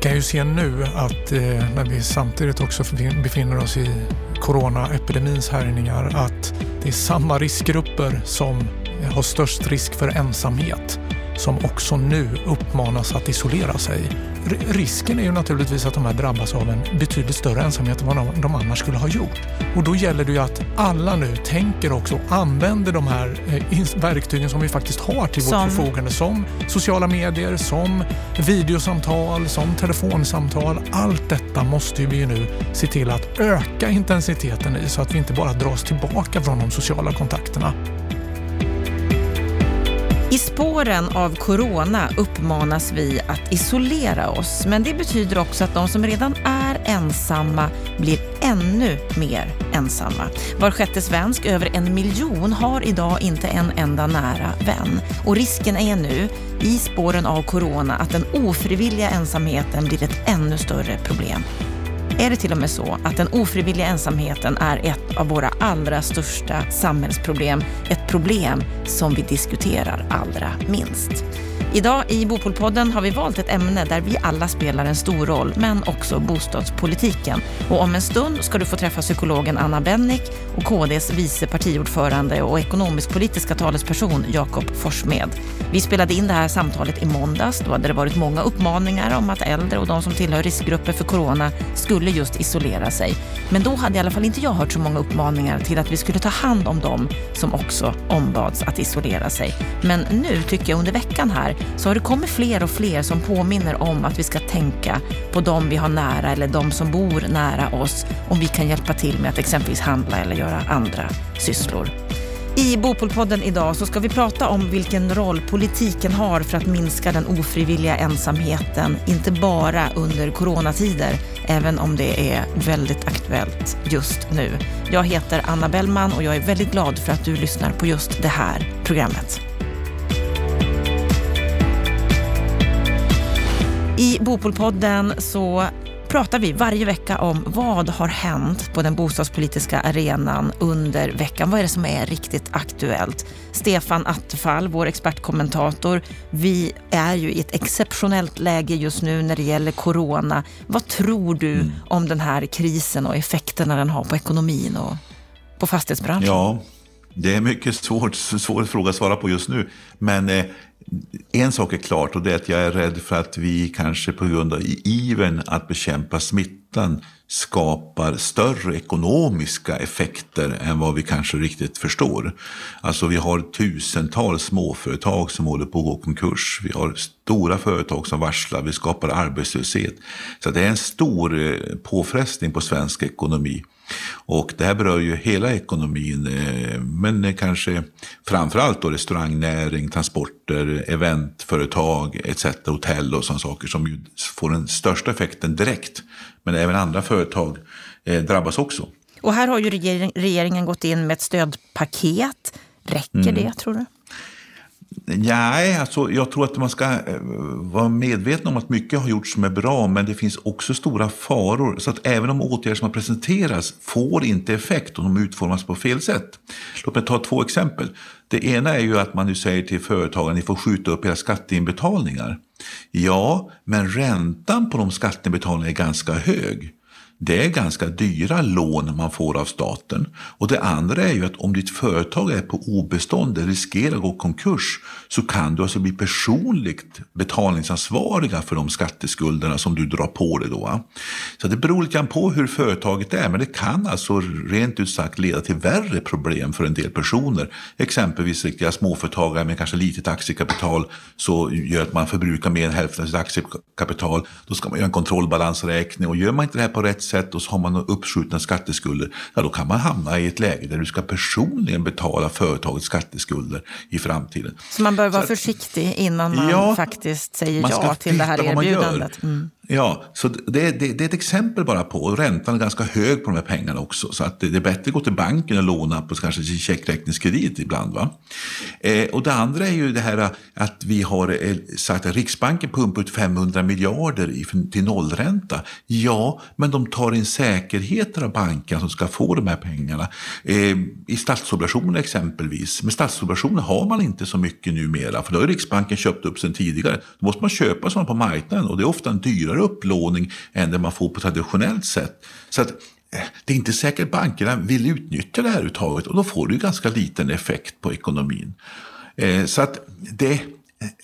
kan ju se nu att eh, när vi samtidigt också befinner oss i coronaepidemins härjningar att det är samma riskgrupper som har störst risk för ensamhet som också nu uppmanas att isolera sig. R risken är ju naturligtvis att de här drabbas av en betydligt större ensamhet än vad de, de annars skulle ha gjort. Och då gäller det ju att alla nu tänker också och använder de här eh, verktygen som vi faktiskt har till som... vårt förfogande som sociala medier, som videosamtal, som telefonsamtal. Allt detta måste vi ju nu se till att öka intensiteten i så att vi inte bara dras tillbaka från de sociala kontakterna. I spåren av corona uppmanas vi att isolera oss, men det betyder också att de som redan är ensamma blir ännu mer ensamma. Var sjätte svensk, över en miljon, har idag inte en enda nära vän. Och risken är nu, i spåren av corona, att den ofrivilliga ensamheten blir ett ännu större problem är det till och med så att den ofrivilliga ensamheten är ett av våra allra största samhällsproblem. Ett problem som vi diskuterar allra minst. Idag i Bopolpodden har vi valt ett ämne där vi alla spelar en stor roll, men också bostadspolitiken. Och om en stund ska du få träffa psykologen Anna Bennick och KDs vice partiordförande och ekonomisk-politiska talesperson Jakob Forssmed. Vi spelade in det här samtalet i måndags. Då hade det varit många uppmaningar om att äldre och de som tillhör riskgrupper för corona skulle just isolera sig. Men då hade i alla fall inte jag hört så många uppmaningar till att vi skulle ta hand om dem som också ombads att isolera sig. Men nu tycker jag under veckan här så har det kommit fler och fler som påminner om att vi ska tänka på de vi har nära eller de som bor nära oss om vi kan hjälpa till med att exempelvis handla eller göra andra sysslor. I Bopolpodden idag så ska vi prata om vilken roll politiken har för att minska den ofrivilliga ensamheten, inte bara under coronatider, även om det är väldigt aktuellt just nu. Jag heter Anna Bellman och jag är väldigt glad för att du lyssnar på just det här programmet. I Bopolpodden så pratar vi varje vecka om vad har hänt på den bostadspolitiska arenan under veckan. Vad är det som är riktigt aktuellt? Stefan Attefall, vår expertkommentator. Vi är ju i ett exceptionellt läge just nu när det gäller corona. Vad tror du mm. om den här krisen och effekterna den har på ekonomin och på fastighetsbranschen? Ja, det är mycket svårt, svår fråga att svara på just nu. Men eh, en sak är klart och det är att jag är rädd för att vi kanske på grund av iven att bekämpa smittan skapar större ekonomiska effekter än vad vi kanske riktigt förstår. Alltså vi har tusentals småföretag som håller på att gå konkurs. Vi har stora företag som varslar, vi skapar arbetslöshet. Så det är en stor eh, påfrestning på svensk ekonomi. Och det här berör ju hela ekonomin, eh, men kanske framförallt då restaurangnäring, transporter, eventföretag etc. Hotell och sådana saker som ju får den största effekten direkt. Men även andra företag eh, drabbas också. Och här har ju regeringen gått in med ett stödpaket. Räcker mm. det tror du? Nej, alltså, jag tror att man ska eh, vara medveten om att mycket har gjorts som är bra, men det finns också stora faror. Så att även om åtgärder som har presenterats får inte effekt om de utformas på fel sätt. Låt mig ta två exempel. Det ena är ju att man nu säger till företagen att ni får skjuta upp era skatteinbetalningar. Ja, men räntan på de skatteinbetalningarna är ganska hög det är ganska dyra lån man får av staten. Och det andra är ju att om ditt företag är på obestånd eller riskerar att gå konkurs så kan du alltså bli personligt betalningsansvariga för de skatteskulderna som du drar på dig då. Så det beror lite grann på hur företaget är, men det kan alltså rent ut sagt leda till värre problem för en del personer. Exempelvis riktiga småföretagare med kanske litet aktiekapital så gör att man förbrukar mer än hälften av sitt aktiekapital. Då ska man göra en kontrollbalansräkning och gör man inte det här på rätt sätt och så har man uppskjutna skatteskulder, ja då kan man hamna i ett läge där du ska personligen betala företagets skatteskulder i framtiden. Så man bör vara så försiktig innan man ja, faktiskt säger ja till det här erbjudandet? Mm. Ja, så det, det, det, är ett exempel bara på, och räntan är ganska hög på de här pengarna också. Så att det, det är bättre att gå till banken och låna på kanske sin checkräkningskredit ibland. Va? Eh, och det andra är ju det här att vi har eh, sagt att Riksbanken pumpar ut 500 miljarder i, till nollränta. Ja, men de tar in säkerheter av bankerna som ska få de här pengarna. Eh, I statsobligationer exempelvis. Men statsobligationer har man inte så mycket numera, för då har Riksbanken köpt upp sen tidigare. Då måste man köpa sådana på marknaden och det är ofta en dyrare upplåning än det man får på traditionellt sätt. Så att eh, det är inte säkert bankerna vill utnyttja det här överhuvudtaget och då får du ganska liten effekt på ekonomin. Eh, så att det eh,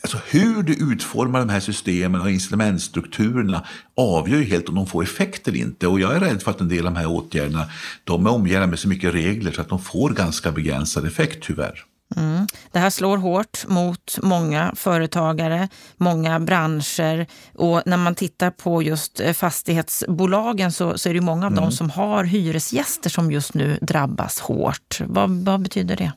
Alltså hur du utformar de här systemen och instrumentstrukturerna avgör ju helt om de får effekt eller inte. Och jag är rädd för att en del av de här åtgärderna de är omgärdade med så mycket regler så att de får ganska begränsad effekt tyvärr. Mm. Det här slår hårt mot många företagare, många branscher och när man tittar på just eh, fastighetsbolagen så, så är det många av mm. dem som har hyresgäster som just nu drabbas hårt. Vad, vad betyder det?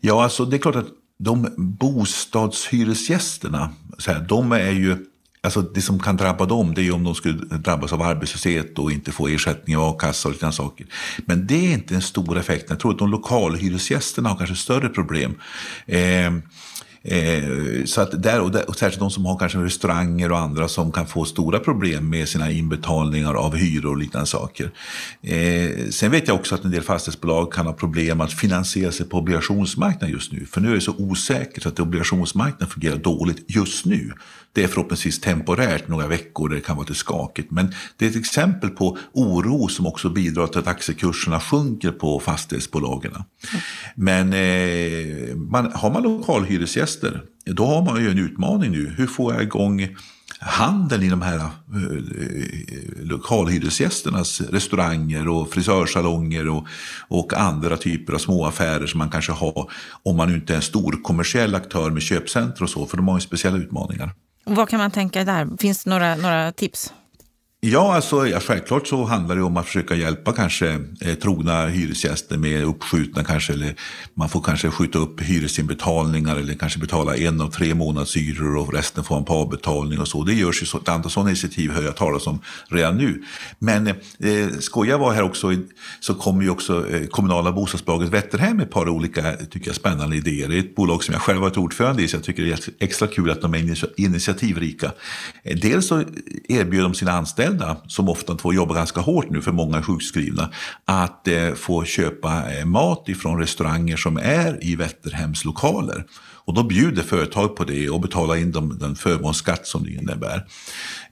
Ja, alltså det är klart att de bostadshyresgästerna, så här, de är ju, alltså det som kan drabba dem det är om de skulle drabbas av arbetslöshet och inte få ersättning av a-kassa och liknande saker. Men det är inte den stora effekten. Jag tror att de lokalhyresgästerna har kanske större problem. Eh, Eh, så att där, och, där, och särskilt de som har kanske restauranger och andra som kan få stora problem med sina inbetalningar av hyror och liknande saker. Eh, sen vet jag också att en del fastighetsbolag kan ha problem att finansiera sig på obligationsmarknaden just nu. För nu är det så osäkert att obligationsmarknaden fungerar dåligt just nu. Det är förhoppningsvis temporärt några veckor där det kan vara lite skakigt. Men det är ett exempel på oro som också bidrar till att aktiekurserna sjunker på fastighetsbolagen. Men eh, man, har man lokalhyresgäster, då har man ju en utmaning nu. Hur får jag igång handeln i de här eh, lokalhyresgästernas restauranger och frisörsalonger och, och andra typer av småaffärer som man kanske har om man inte är en stor kommersiell aktör med köpcenter och så, för de har ju speciella utmaningar. Vad kan man tänka där? Finns det några, några tips? Ja, alltså, ja, självklart så handlar det om att försöka hjälpa kanske eh, trogna hyresgäster med uppskjutna kanske, eller man får kanske skjuta upp hyresinbetalningar eller kanske betala en av tre månadshyror och resten får man på avbetalning och så. Det görs ju så, ett antal sådana initiativ hör jag talas om redan nu. Men eh, skoja var här också, så kommer ju också eh, kommunala bostadsbolaget Vätterhem med ett par olika, tycker jag, spännande idéer. Det är ett bolag som jag själv varit ordförande i så jag tycker det är extra kul att de är initiativrika. Eh, dels så erbjuder de sina anställda anställda, som ofta får jobba ganska hårt nu för många är sjukskrivna, att eh, få köpa eh, mat ifrån restauranger som är i Vätterhems lokaler. Och då bjuder företag på det och betalar in dem, den förmånsskatt som det innebär.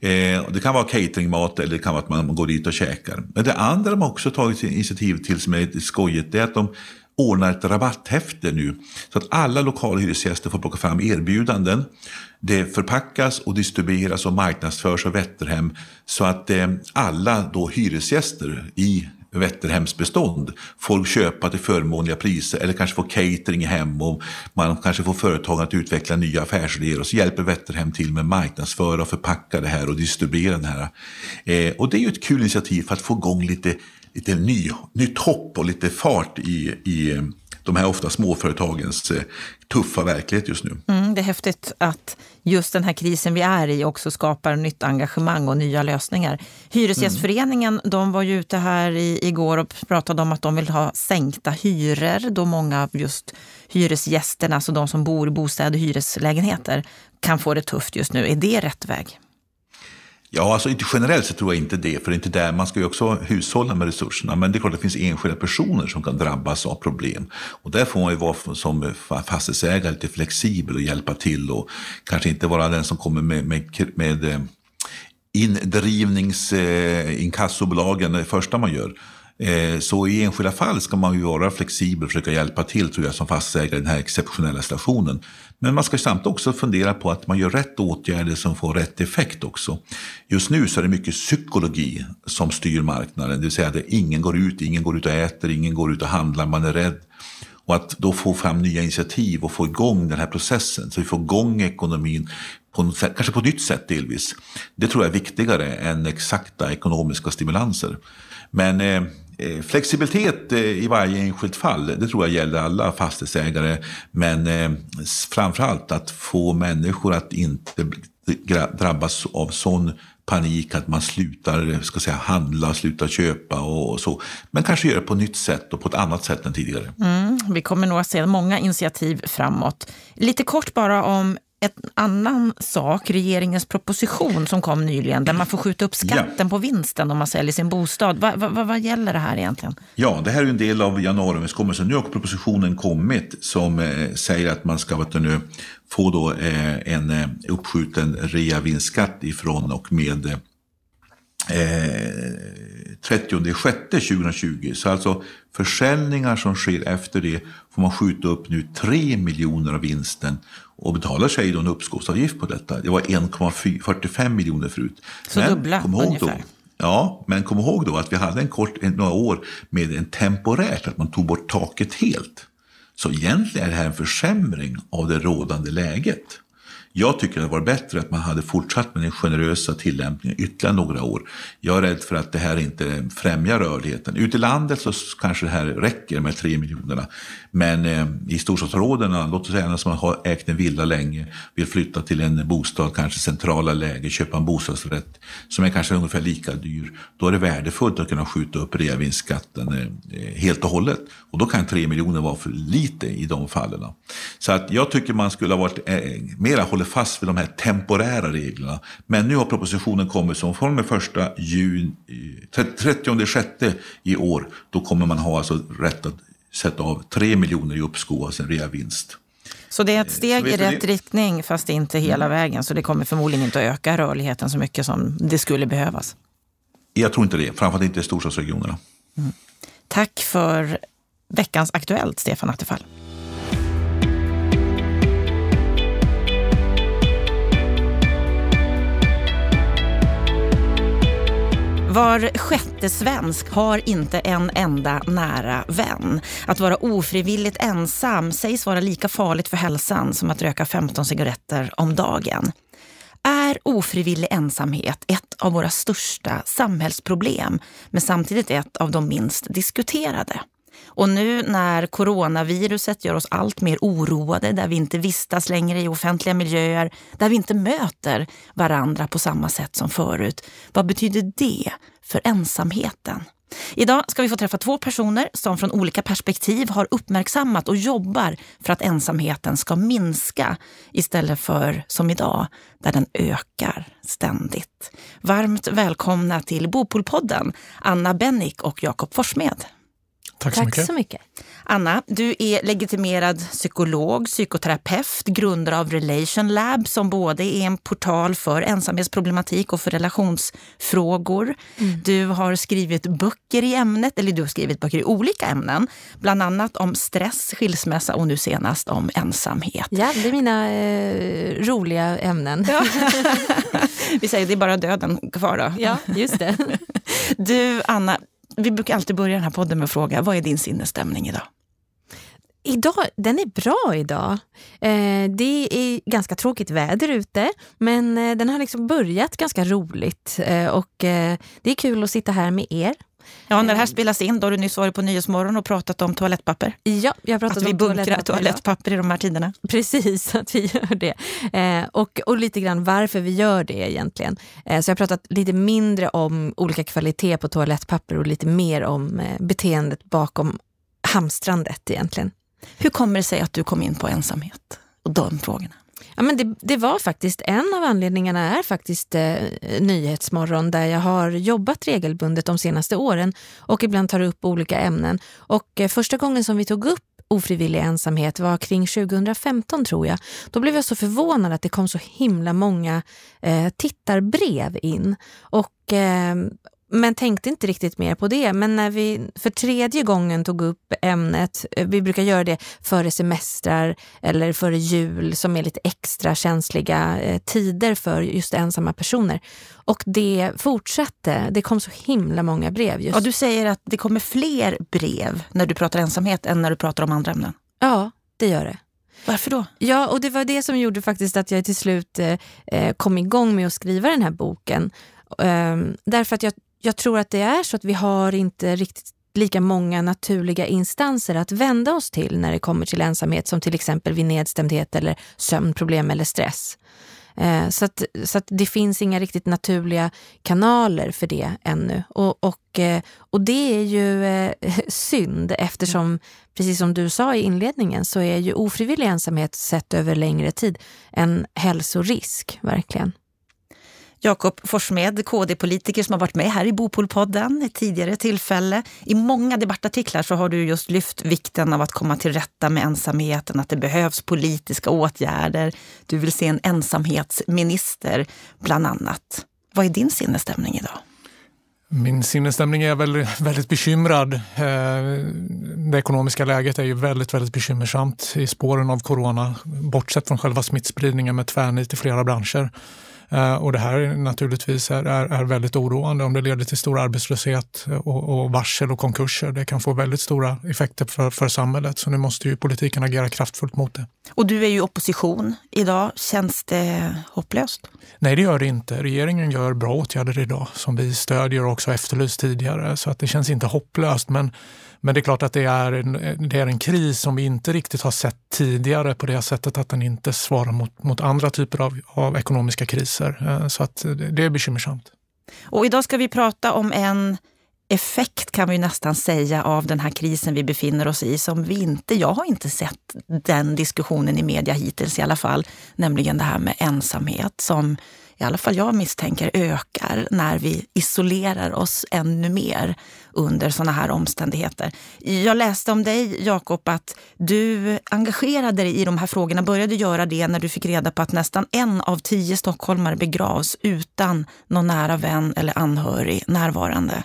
Eh, det kan vara cateringmat eller det kan vara att man går dit och käkar. Men det andra de också tagit initiativ till som är lite skojigt, det är att de ordnar ett rabatthäfte nu. Så att alla lokalhyresgäster får plocka fram erbjudanden. Det förpackas och distribueras och marknadsförs av Vätterhem så att eh, alla då hyresgäster i Vätterhems bestånd får köpa till förmånliga priser eller kanske få catering hem och man kanske får företagen att utveckla nya affärsidéer och så hjälper Vätterhem till med marknadsföra och förpacka det här och distribuera det här. Eh, och det är ju ett kul initiativ för att få igång lite lite ny, nytt hopp och lite fart i, i eh, de här ofta småföretagens eh, tuffa verklighet just nu. Mm, det är häftigt att just den här krisen vi är i också skapar nytt engagemang och nya lösningar. Hyresgästföreningen mm. de var ju ute här i, igår och pratade om att de vill ha sänkta hyror då många av just hyresgästerna, alltså de som bor i bostäder och hyreslägenheter, kan få det tufft just nu. Är det rätt väg? Ja, alltså inte generellt så tror jag inte det, för det är inte där, man ska ju också hushålla med resurserna. Men det är klart att det finns enskilda personer som kan drabbas av problem. Och där får man ju vara som eh, fastighetsägare lite flexibel och hjälpa till och kanske inte vara den som kommer med, med, med indrivningsinkassobolagen eh, eh det första man gör. Eh, så i enskilda fall ska man ju vara flexibel och försöka hjälpa till tror jag som fastighetsägare i den här exceptionella situationen. Men man ska samtidigt också fundera på att man gör rätt åtgärder som får rätt effekt också. Just nu så är det mycket psykologi som styr marknaden, det vill säga att ingen går ut, ingen går ut och äter, ingen går ut och handlar, man är rädd. Och att då få fram nya initiativ och få igång den här processen så vi får igång ekonomin på sätt, kanske på ett nytt sätt delvis. Det tror jag är viktigare än exakta ekonomiska stimulanser. Men Eh, Eh, flexibilitet eh, i varje enskilt fall, det tror jag gäller alla fastighetsägare. Men eh, framförallt att få människor att inte drabbas av sån panik att man slutar ska säga, handla, slutar köpa och så. Men kanske göra det på ett nytt sätt och på ett annat sätt än tidigare. Mm, vi kommer nog att se många initiativ framåt. Lite kort bara om en annan sak, regeringens proposition som kom nyligen, där man får skjuta upp skatten ja. på vinsten om man säljer sin bostad. Vad va, va, vad gäller det här egentligen? Ja, det här är en del av januariöverenskommelsen. Nu har propositionen kommit som eh, säger att man ska vet du, nu, få då, eh, en eh, uppskjuten reavinstskatt ifrån och med eh, 30 6 2020. Så alltså försäljningar som sker efter det får man skjuta upp nu 3 miljoner av vinsten och betalar sig då en uppskovsavgift på detta. Det var 1,45 miljoner förut. Så men, dubbla kom ihåg ungefär. Då, ja, men kom ihåg då att vi hade en kort, några år med en temporärt, att man tog bort taket helt. Så egentligen är det här en försämring av det rådande läget. Jag tycker det var bättre att man hade fortsatt med den generösa tillämpningen ytterligare några år. Jag är rädd för att det här inte främjar rörligheten. Ute i landet så kanske det här räcker med tre miljonerna. Men eh, i storstadsområdena, låt oss säga att som har ägt en villa länge, vill flytta till en bostad, kanske centrala läge, köpa en bostadsrätt som är kanske ungefär lika dyr. Då är det värdefullt att kunna skjuta upp reavinstskatten eh, eh helt och hållet. Och då kan tre miljoner vara för lite i de fallen. Så att jag tycker man skulle ha varit eh, mera hållit fast vid de här temporära reglerna. Men nu har propositionen kommit som från med första juni, 30 sjätte i år, då kommer man ha alltså rätt att sätta av 3 miljoner i uppskov, alltså en reavinst. Så det är ett eh, steg i rätt det? riktning fast inte hela mm. vägen. Så det kommer förmodligen inte att öka rörligheten så mycket som det skulle behövas. Jag tror inte det, framförallt inte i storstadsregionerna. Mm. Tack för veckans Aktuellt, Stefan Attefall. Var sjätte svensk har inte en enda nära vän. Att vara ofrivilligt ensam sägs vara lika farligt för hälsan som att röka 15 cigaretter om dagen. Är ofrivillig ensamhet ett av våra största samhällsproblem, men samtidigt ett av de minst diskuterade? Och nu när coronaviruset gör oss allt mer oroade, där vi inte vistas längre i offentliga miljöer, där vi inte möter varandra på samma sätt som förut. Vad betyder det för ensamheten? Idag ska vi få träffa två personer som från olika perspektiv har uppmärksammat och jobbar för att ensamheten ska minska istället för som idag, där den ökar ständigt. Varmt välkomna till Bopolpodden, Anna Bennick och Jakob Forsmed. Tack så, Tack mycket. så mycket. Anna, du är legitimerad psykolog, psykoterapeut, grundare av Relation Lab som både är en portal för ensamhetsproblematik och för relationsfrågor. Mm. Du har skrivit böcker i ämnet, eller du har skrivit böcker i olika ämnen. Bland annat om stress, skilsmässa och nu senast om ensamhet. Ja, det är mina eh, roliga ämnen. Ja. Vi säger det är bara döden kvar då. Ja, just det. Du, Anna, vi brukar alltid börja den här podden med att fråga, vad är din sinnesstämning idag? Idag, den är bra idag. Eh, det är ganska tråkigt väder ute, men eh, den har liksom börjat ganska roligt. Eh, och eh, det är kul att sitta här med er. Ja, när det här spelas in, då har du nyss varit på Nyhetsmorgon och pratat om toalettpapper. Ja, jag pratat att vi bunkrar toalettpapper, toalettpapper i de här tiderna. Precis, att vi gör det. Eh, och, och lite grann varför vi gör det egentligen. Eh, så jag har pratat lite mindre om olika kvalitet på toalettpapper och lite mer om eh, beteendet bakom hamstrandet egentligen. Hur kommer det sig att du kom in på ensamhet och de frågorna? Ja, men det, det, var faktiskt, en av anledningarna är faktiskt eh, Nyhetsmorgon där jag har jobbat regelbundet de senaste åren och ibland tar upp olika ämnen. Och eh, första gången som vi tog upp ofrivillig ensamhet var kring 2015 tror jag. Då blev jag så förvånad att det kom så himla många eh, tittarbrev in. Och, eh, men tänkte inte riktigt mer på det. Men när vi för tredje gången tog upp ämnet, eh, vi brukar göra det före semestrar eller före jul som är lite extra känsliga eh, tider för just ensamma personer. Och det fortsatte. Det kom så himla många brev. Just. Ja, du säger att det kommer fler brev när du pratar ensamhet än när du pratar om andra ämnen. Ja, det gör det. Varför då? Ja, och det var det som gjorde faktiskt att jag till slut eh, eh kom igång med att skriva den här boken. Um, därför att jag jag tror att det är så att vi har inte riktigt lika många naturliga instanser att vända oss till när det kommer till ensamhet som till exempel vid nedstämdhet eller sömnproblem eller stress. Eh, så att, så att det finns inga riktigt naturliga kanaler för det ännu. Och, och, eh, och det är ju eh, synd eftersom, precis som du sa i inledningen, så är ju ofrivillig ensamhet sett över längre tid en hälsorisk, verkligen. Jakob Forssmed, KD-politiker som har varit med här i Bopolpodden ett tidigare tillfälle. I många debattartiklar så har du just lyft vikten av att komma till rätta med ensamheten, att det behövs politiska åtgärder. Du vill se en ensamhetsminister, bland annat. Vad är din sinnesstämning idag? Min sinnesstämning är väl väldigt bekymrad. Eh, det ekonomiska läget är ju väldigt, väldigt bekymmersamt i spåren av corona, bortsett från själva smittspridningen med tvärnit i flera branscher. Eh, och det här naturligtvis är, är, är, väldigt oroande om det leder till stor arbetslöshet och, och, varsel och konkurser. Det kan få väldigt stora effekter för, för samhället. Så nu måste ju politiken agera kraftfullt mot det. Och du är ju opposition idag. Känns det hopplöst? Nej, det gör det inte. Regeringen gör bra åtgärder idag som vi stödjer och också efterlyst tidigare. Så att det känns inte hopplöst. Men men det är klart att det är, en, det är en kris som vi inte riktigt har sett tidigare på det sättet att den inte svarar mot, mot andra typer av, av ekonomiska kriser. Eh, så att det är bekymmersamt. Och idag ska vi prata om en effekt kan vi nästan säga av den här krisen vi befinner oss i som vi inte, jag har inte sett den diskussionen i media hittills i alla fall, nämligen det här med ensamhet som i alla fall jag misstänker ökar när vi isolerar oss ännu mer under sådana här omständigheter. Jag läste om dig, Jakob, att du engagerade dig i de här frågorna, började göra det när du fick reda på att nästan en av tio stockholmare begravs utan någon nära vän eller anhörig närvarande.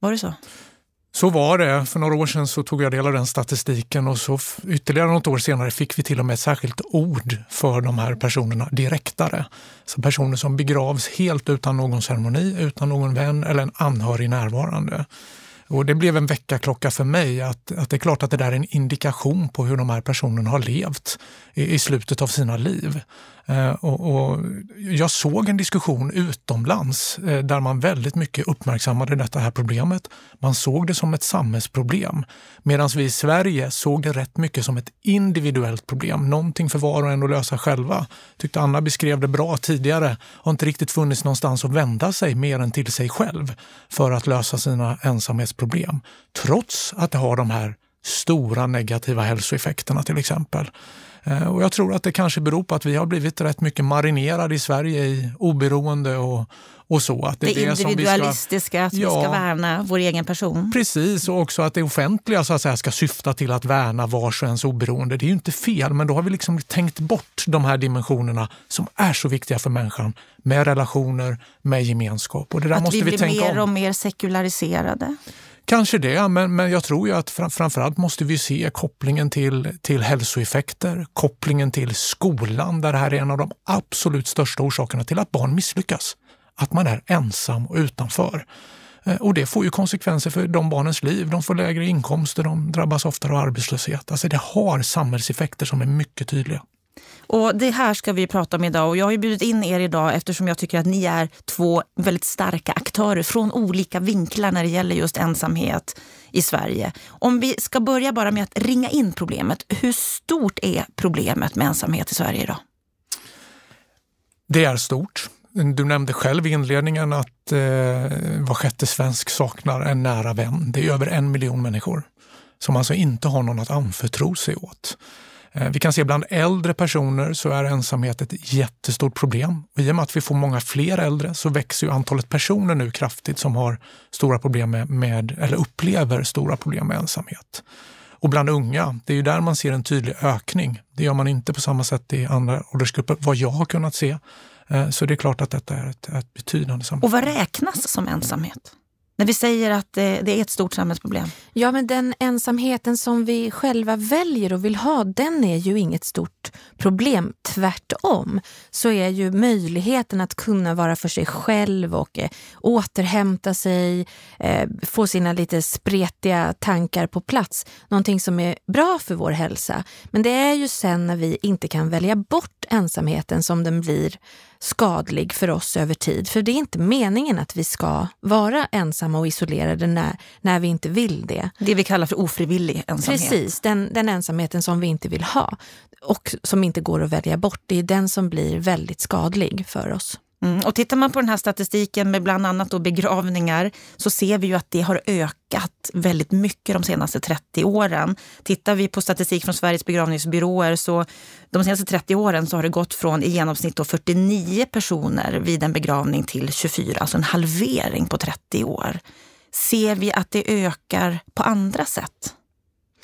Var det så? Så var det. För några år sedan så tog jag del av den statistiken och så ytterligare något år senare fick vi till och med ett särskilt ord för de här personerna, direktare. Så personer som begravs helt utan någon ceremoni, utan någon vän eller en anhörig närvarande. Och det blev en väckarklocka för mig att, att det är klart att det där är en indikation på hur de här personerna har levt i, i slutet av sina liv. Eh, och, och, jag såg en diskussion utomlands eh, där man väldigt mycket uppmärksammade detta här problemet. Man såg det som ett samhällsproblem. Medan vi i Sverige såg det rätt mycket som ett individuellt problem. Någonting för var och en att lösa själva. Tyckte Anna beskrev det bra tidigare. Har inte riktigt funnits någonstans att vända sig mer än till sig själv för att lösa sina ensamhetsproblem. Trots att det har de här stora negativa hälsoeffekterna till exempel. Eh, och jag tror att det kanske beror på att vi har blivit rätt mycket marinerade i Sverige i oberoende och, och så. Att det, det individualistiska, som vi ska, att vi ska värna vår egen person. Precis, och också att det offentliga så att säga, ska syfta till att värna vars och ens oberoende. Det är ju inte fel, men då har vi liksom tänkt bort de här dimensionerna som är så viktiga för människan med relationer, med gemenskap. Och det där att måste vi blir vi mer om. och mer sekulariserade. Kanske det, men, men jag tror ju att fram, framförallt måste vi se kopplingen till, till hälsoeffekter, kopplingen till skolan där det här är en av de absolut största orsakerna till att barn misslyckas. Att man är ensam och utanför. Eh, och det får ju konsekvenser för de barnens liv. De får lägre inkomster, de drabbas oftare av arbetslöshet. Alltså det har samhällseffekter som är mycket tydliga. Och Det här ska vi prata om idag och jag har bjudit in er idag eftersom jag tycker att ni är två väldigt starka aktörer från olika vinklar när det gäller just ensamhet i Sverige. Om vi ska börja bara med att ringa in problemet. Hur stort är problemet med ensamhet i Sverige idag? Det är stort. Du nämnde själv i inledningen att eh, var sjätte svensk saknar en nära vän. Det är över en miljon människor som alltså inte har någon att anförtro sig åt. Eh, vi kan se bland äldre personer så är ensamhet ett jättestort problem. Och I och med att vi får många fler äldre så växer ju antalet personer nu kraftigt som har stora problem med, med eller upplever stora problem med ensamhet. Och bland unga, det är ju där man ser en tydlig ökning. Det gör man inte på samma sätt i andra åldersgrupper, vad jag har kunnat se. Eh, så det är klart att detta är ett, ett betydande samhälle. Och vad räknas som ensamhet? När vi säger att det, det, är ett stort samhällsproblem? Ja, men den ensamheten som vi själva väljer och vill ha, den är ju inget stort problem. Tvärtom så är ju möjligheten att kunna vara för sig själv och eh, återhämta sig, eh, få sina lite spretiga tankar på plats, någonting som är bra för vår hälsa. Men det är ju sen när vi inte kan välja bort ensamheten som den blir skadlig för oss över tid. För det är inte meningen att vi ska vara ensamma och isolerade när, när vi inte vill det. Det vi kallar för ofrivillig ensamhet. Precis, den, den ensamheten som vi inte vill ha. och som inte går att välja bort. Det är den som blir väldigt skadlig för oss. Mm. Och tittar man på den här statistiken med bland annat då begravningar så ser vi ju att det har ökat väldigt mycket de senaste 30 åren. Tittar vi på statistik från Sveriges begravningsbyråer så de senaste 30 åren så har det gått från i genomsnitt 49 personer vid en begravning till 24, alltså en halvering på 30 år. Ser vi att det ökar på andra sätt?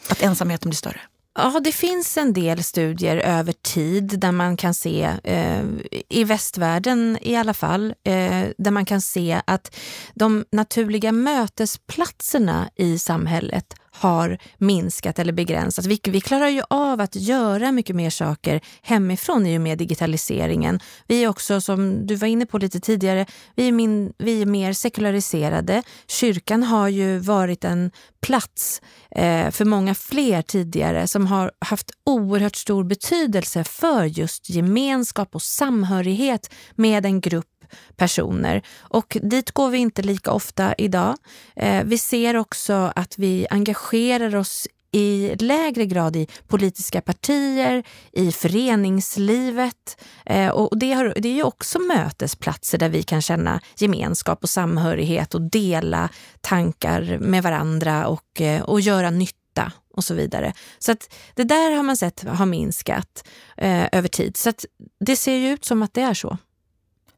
Att ensamheten blir större? Ja, det finns en del studier över tid där man kan se, eh, i västvärlden i alla fall, eh, där man kan se att de naturliga mötesplatserna i samhället har minskat eller begränsats. Vi, vi klarar ju av att göra mycket mer saker hemifrån i och med digitaliseringen. Vi är också, som du var inne på lite tidigare, vi är, min, vi är mer sekulariserade. Kyrkan har ju varit en plats eh, för många fler tidigare som har haft oerhört stor betydelse för just gemenskap och samhörighet med en grupp personer. Och dit går vi inte lika ofta idag. Eh, vi ser också att vi engagerar oss i lägre grad i politiska partier, i föreningslivet. Eh, och det, har, det är ju också mötesplatser där vi kan känna gemenskap och samhörighet och dela tankar med varandra och, eh, och göra nytta och så vidare. Så att det där har man sett har minskat eh, över tid. Så att det ser ju ut som att det är så.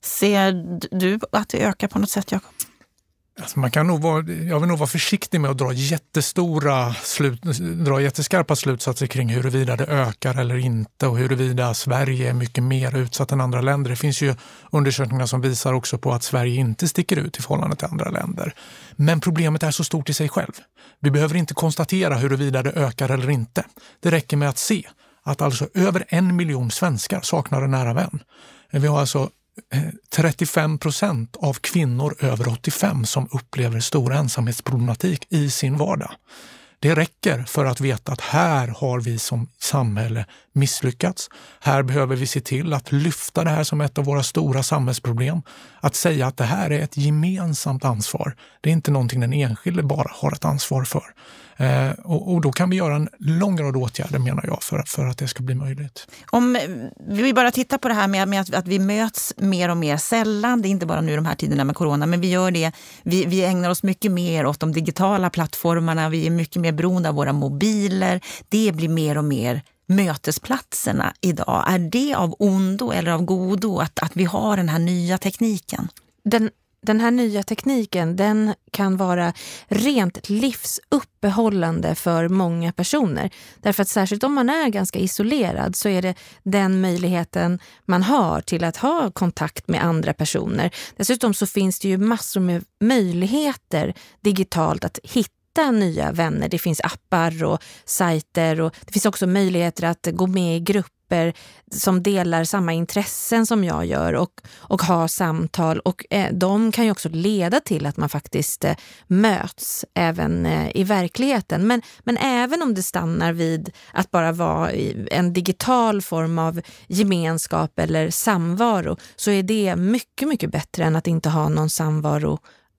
Ser du att det ökar på något sätt, Jakob? Alltså man kan nog vara, jag vill nog vara försiktig med att dra jättestora slut, dra jätteskarpa slutsatser kring huruvida det ökar eller inte och huruvida Sverige är mycket mer utsatt än andra länder. Det finns ju undersökningar som visar också på att Sverige inte sticker ut i förhållande till andra länder. Men problemet är så stort i sig själv. Vi behöver inte konstatera huruvida det ökar eller inte. Det räcker med att se att alltså över en miljon svenskar saknar en nära vän. Vi har alltså Eh, 35 procent av kvinnor över 85 som upplever stor ensamhetsproblematik i sin vardag. Det räcker för att veta att här har vi som samhälle misslyckats. Här behöver vi se till att lyfta det här som ett av våra stora samhällsproblem. Att säga att det här är ett gemensamt ansvar. Det är inte någonting den enskilde bara har ett ansvar för. Eh, och, och, då kan vi göra en lång rad åtgärder menar jag för, för att det ska bli möjligt. Om vi bara tittar på det här med, med att, att, vi möts mer och mer sällan, det är inte bara nu de här tiderna med corona, men vi gör det. Vi, vi ägnar oss mycket mer åt de digitala plattformarna, vi är mycket mer beroende av våra mobiler. Det blir mer och mer mötesplatserna idag. Är det av ondo eller av godo att, att vi har den här nya tekniken? Den den här nya tekniken den kan vara rent livsuppehållande för många personer. Därför att särskilt om man är ganska isolerad så är det den möjligheten man har till att ha kontakt med andra personer. Dessutom så finns det ju massor med möjligheter digitalt att hitta nya vänner. Det finns appar och sajter och det finns också möjligheter att gå med i grupper grupper som delar samma intressen som jag gör och, och ha samtal. Och eh, de kan ju också leda till att man faktiskt eh, möts även eh, i verkligheten. Men, men även om det stannar vid att bara vara en digital form av gemenskap eller samvaro så är det mycket, mycket bättre än att inte ha någon samvaro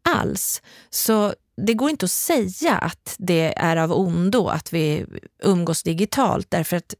alls. Så det går inte att säga att det är av ondo att vi umgås digitalt därför att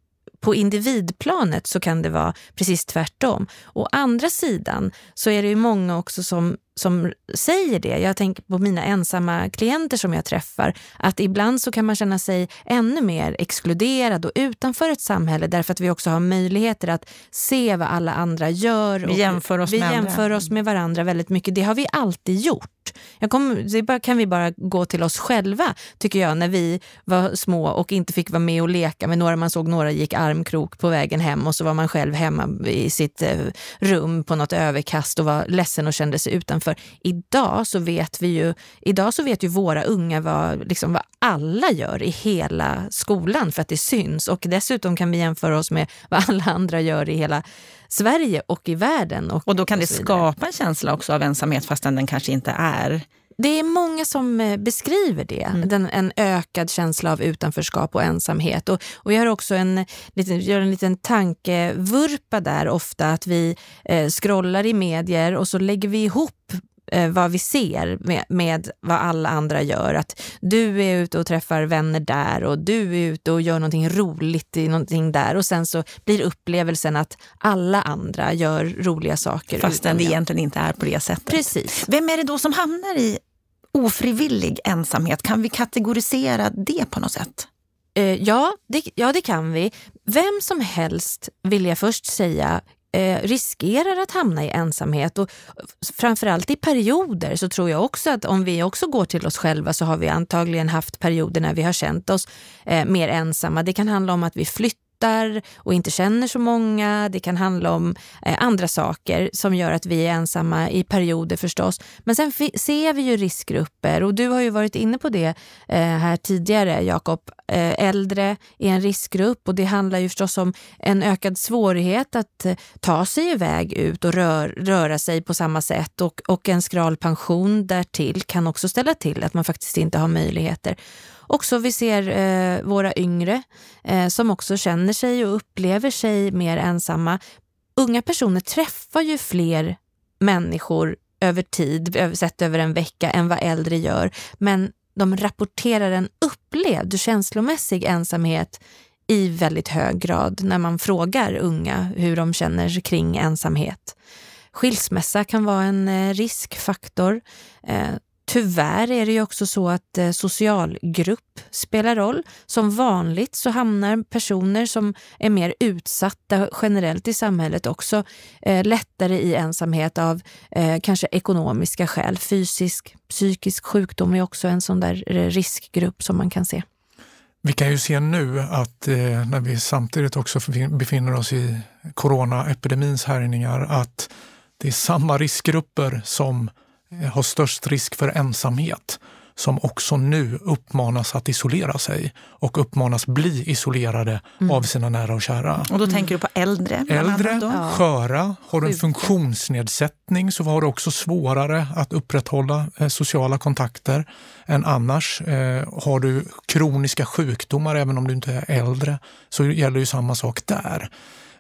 på individplanet så kan det vara precis tvärtom. Å andra sidan så är det ju många också som som säger det. Jag tänker på mina ensamma klienter som jag träffar. Att ibland så kan man känna sig ännu mer exkluderad och utanför ett samhälle därför att vi också har möjligheter att se vad alla andra gör. Vi jämför oss, vi med, jämför oss med varandra väldigt mycket. Det har vi alltid gjort. Jag kom, det kan vi bara gå till oss själva, tycker jag, när vi var små och inte fick vara med och leka med några. Man såg några gick armkrok på vägen hem och så var man själv hemma i sitt eh, rum på något överkast och var ledsen och kände sig utanför idag så vet vi ju, idag så vet ju våra unga vad, liksom vad alla gör i hela skolan för att det syns. Och dessutom kan vi jämföra oss med vad alla andra gör i hela Sverige och i världen. Och, och då kan det skapa en känsla också av ensamhet fastän den kanske inte är det är många som eh, beskriver det, mm. den, en ökad känsla av utanförskap och ensamhet. Och, och jag har också en, liten, gör en liten tankevurpa där ofta, att vi eh, scrollar i medier och så lägger vi ihop eh, vad vi ser med, med vad alla andra gör. Att du är ute och träffar vänner där och du är ute och gör någonting roligt i någonting där och sen så blir upplevelsen att alla andra gör roliga saker. Fastän det egentligen inte är på det sättet. Precis. Vem är det då som hamnar i ofrivillig ensamhet? Kan vi kategorisera det på något sätt? Eh, ja, det, ja, det kan vi. Vem som helst, vill jag först säga, eh, riskerar att hamna i ensamhet. Och framförallt i perioder så tror jag också att om vi också går till oss själva så har vi antagligen haft perioder när vi har känt oss eh, mer ensamma. Det kan handla om att vi flyttar flyttar och inte känner så många. Det kan handla om eh, andra saker som gör att vi är ensamma i perioder förstås. Men sen ser vi ju riskgrupper och du har ju varit inne på det eh, här tidigare Jakob. Eh, äldre är en riskgrupp och det handlar ju förstås om en ökad svårighet att eh, ta sig iväg ut och rör, röra sig på samma sätt och, och en skral pension därtill kan också ställa till att man faktiskt inte har möjligheter. Också vi ser eh, våra yngre eh, som också känner sig och upplever sig mer ensamma. Unga personer träffar ju fler människor över tid, sett över en vecka, än vad äldre gör. Men de rapporterar en upplevd känslomässig ensamhet i väldigt hög grad när man frågar unga hur de känner kring ensamhet. Skilsmässa kan vara en eh, riskfaktor. Eh, Tyvärr är det ju också så att eh, socialgrupp spelar roll. Som vanligt så hamnar personer som är mer utsatta generellt i samhället också eh, lättare i ensamhet av eh, kanske ekonomiska skäl. Fysisk, psykisk sjukdom är också en sån där eh, riskgrupp som man kan se. Vi kan ju se nu att eh, när vi samtidigt också befinner oss i coronaepidemins härjningar att det är samma riskgrupper som har störst risk för ensamhet som också nu uppmanas att isolera sig och uppmanas bli isolerade mm. av sina nära och kära. Och då tänker du på äldre? Äldre, sköra, har du en funktionsnedsättning så har du också svårare att upprätthålla eh, sociala kontakter än annars. Eh, har du kroniska sjukdomar, även om du inte är äldre, så gäller ju samma sak där.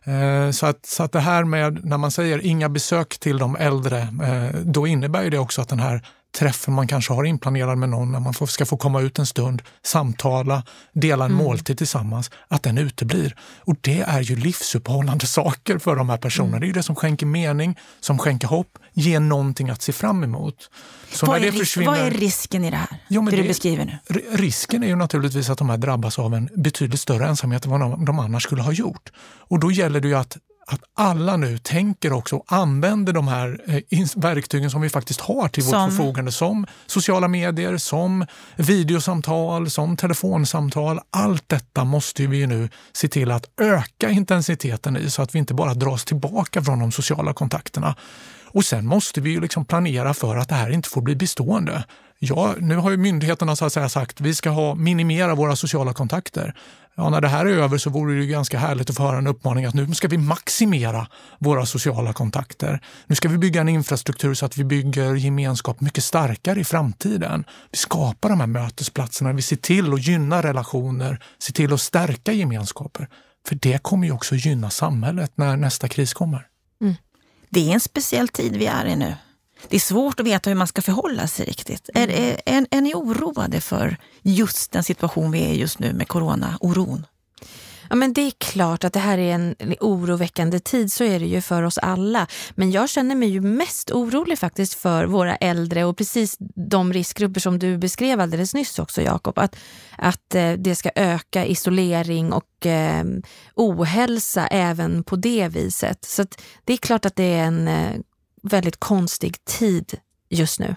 Eh, så att, så att det här med när man säger inga besök till de äldre, eh, då innebär det också att den här träffen man kanske har inplanerad med någon, när man ska få komma ut en stund, samtala, dela en mm. måltid tillsammans, att den uteblir. Och det är ju livsuppehållande saker för de här personerna. Mm. Det är det som skänker mening, som skänker hopp, ger någonting att se fram emot. Så vad, är försvinner... vad är risken i det här, jo, det, det du beskriver nu? Risken är ju naturligtvis att de här drabbas av en betydligt större ensamhet än vad de, de annars skulle ha gjort. Och då gäller det ju att att alla nu tänker också och använder de här eh, verktygen som vi faktiskt har till som? vårt förfogande som sociala medier, som videosamtal, som telefonsamtal. Allt detta måste vi nu se till att öka intensiteten i så att vi inte bara dras tillbaka från de sociala kontakterna. Och sen måste vi ju liksom planera för att det här inte får bli bestående. Ja, nu har ju myndigheterna så att säga sagt att vi ska ha, minimera våra sociala kontakter. Ja, när det här är över så vore det ganska härligt att få höra en uppmaning att nu ska vi maximera våra sociala kontakter. Nu ska vi bygga en infrastruktur så att vi bygger gemenskap mycket starkare i framtiden. Vi skapar de här mötesplatserna, vi ser till att gynna relationer, ser till att stärka gemenskaper. För det kommer ju också gynna samhället när nästa kris kommer. Det är en speciell tid vi är i nu. Det är svårt att veta hur man ska förhålla sig riktigt. Mm. Är, är, är ni oroade för just den situation vi är i just nu med corona-oron? Ja, men det är klart att det här är en oroväckande tid, så är det ju för oss alla. Men jag känner mig ju mest orolig faktiskt för våra äldre och precis de riskgrupper som du beskrev alldeles nyss också Jakob. Att, att eh, det ska öka isolering och eh, ohälsa även på det viset. Så det är klart att det är en eh, väldigt konstig tid just nu.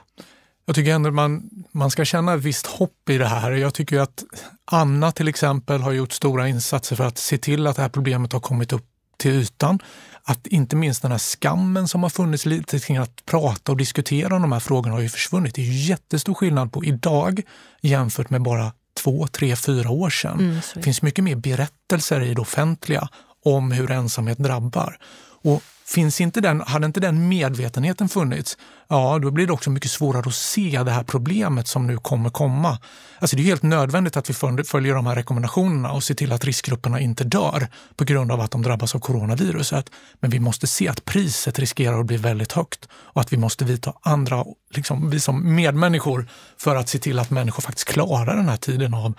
Jag tycker ändå man, man ska känna ett visst hopp i det här. Jag tycker att Anna till exempel har gjort stora insatser för att se till att det här problemet har kommit upp till ytan. Att inte minst den här skammen som har funnits lite kring att prata och diskutera om de här frågorna har ju försvunnit. Det är ju jättestor skillnad på idag jämfört med bara två, tre, fyra år sedan. Mm, det finns mycket mer berättelser i det offentliga om hur ensamhet drabbar. Och finns inte den, hade inte den medvetenheten funnits, ja då blir det också mycket svårare att se det här problemet som nu kommer komma. Alltså det är helt nödvändigt att vi följer de här rekommendationerna och ser till att riskgrupperna inte dör på grund av att de drabbas av coronaviruset. Men vi måste se att priset riskerar att bli väldigt högt och att vi måste vidta andra, liksom, vi som medmänniskor, för att se till att människor faktiskt klarar den här tiden av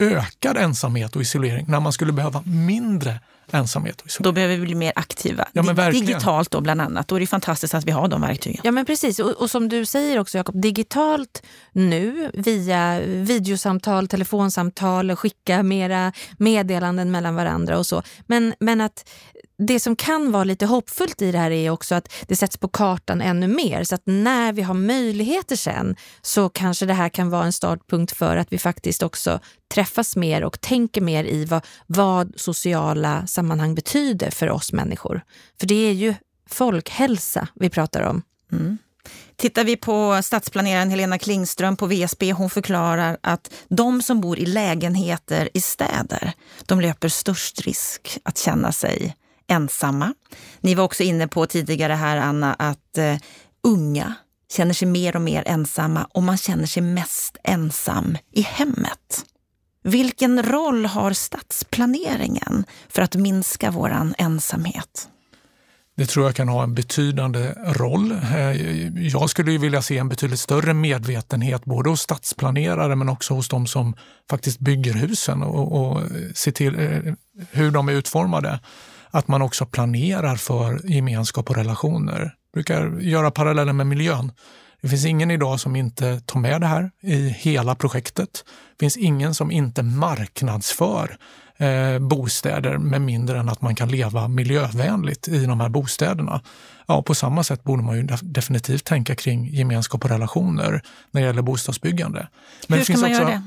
ökad ensamhet och isolering när man skulle behöva mindre ensamhet. Och då behöver vi bli mer aktiva. Ja, digitalt då bland annat. Då är det fantastiskt att vi har de verktygen. Ja men precis och, och som du säger också Jakob, digitalt nu via videosamtal, telefonsamtal, skicka mera meddelanden mellan varandra och så. Men, men att det som kan vara lite hoppfullt i det här är också att det sätts på kartan ännu mer. Så att när vi har möjligheter sen så kanske det här kan vara en startpunkt för att vi faktiskt också träffas mer och tänker mer i vad, vad sociala sammanhang betyder för oss människor. För det är ju folkhälsa vi pratar om. Mm. Tittar vi på stadsplaneraren Helena Klingström på VSB, hon förklarar att de som bor i lägenheter i städer, de löper störst risk att känna sig ensamma. Ni var också inne på tidigare här, Anna, att eh, unga känner sig mer och mer ensamma och man känner sig mest ensam i hemmet. Vilken roll har stadsplaneringen för att minska vår ensamhet? Det tror jag kan ha en betydande roll. Eh, jag skulle vilja se en betydligt större medvetenhet både hos stadsplanerare men också hos de som faktiskt bygger husen och, och ser till eh, hur de är utformade att man också planerar för gemenskap och relationer. Jag brukar göra paralleller med miljön. Det finns ingen idag som inte tar med det här i hela projektet. Det finns ingen som inte marknadsför eh, bostäder med mindre än att man kan leva miljövänligt i de här bostäderna. Ja, på samma sätt borde man ju definitivt tänka kring gemenskap och relationer när det gäller bostadsbyggande. Men Hur ska man också, göra det?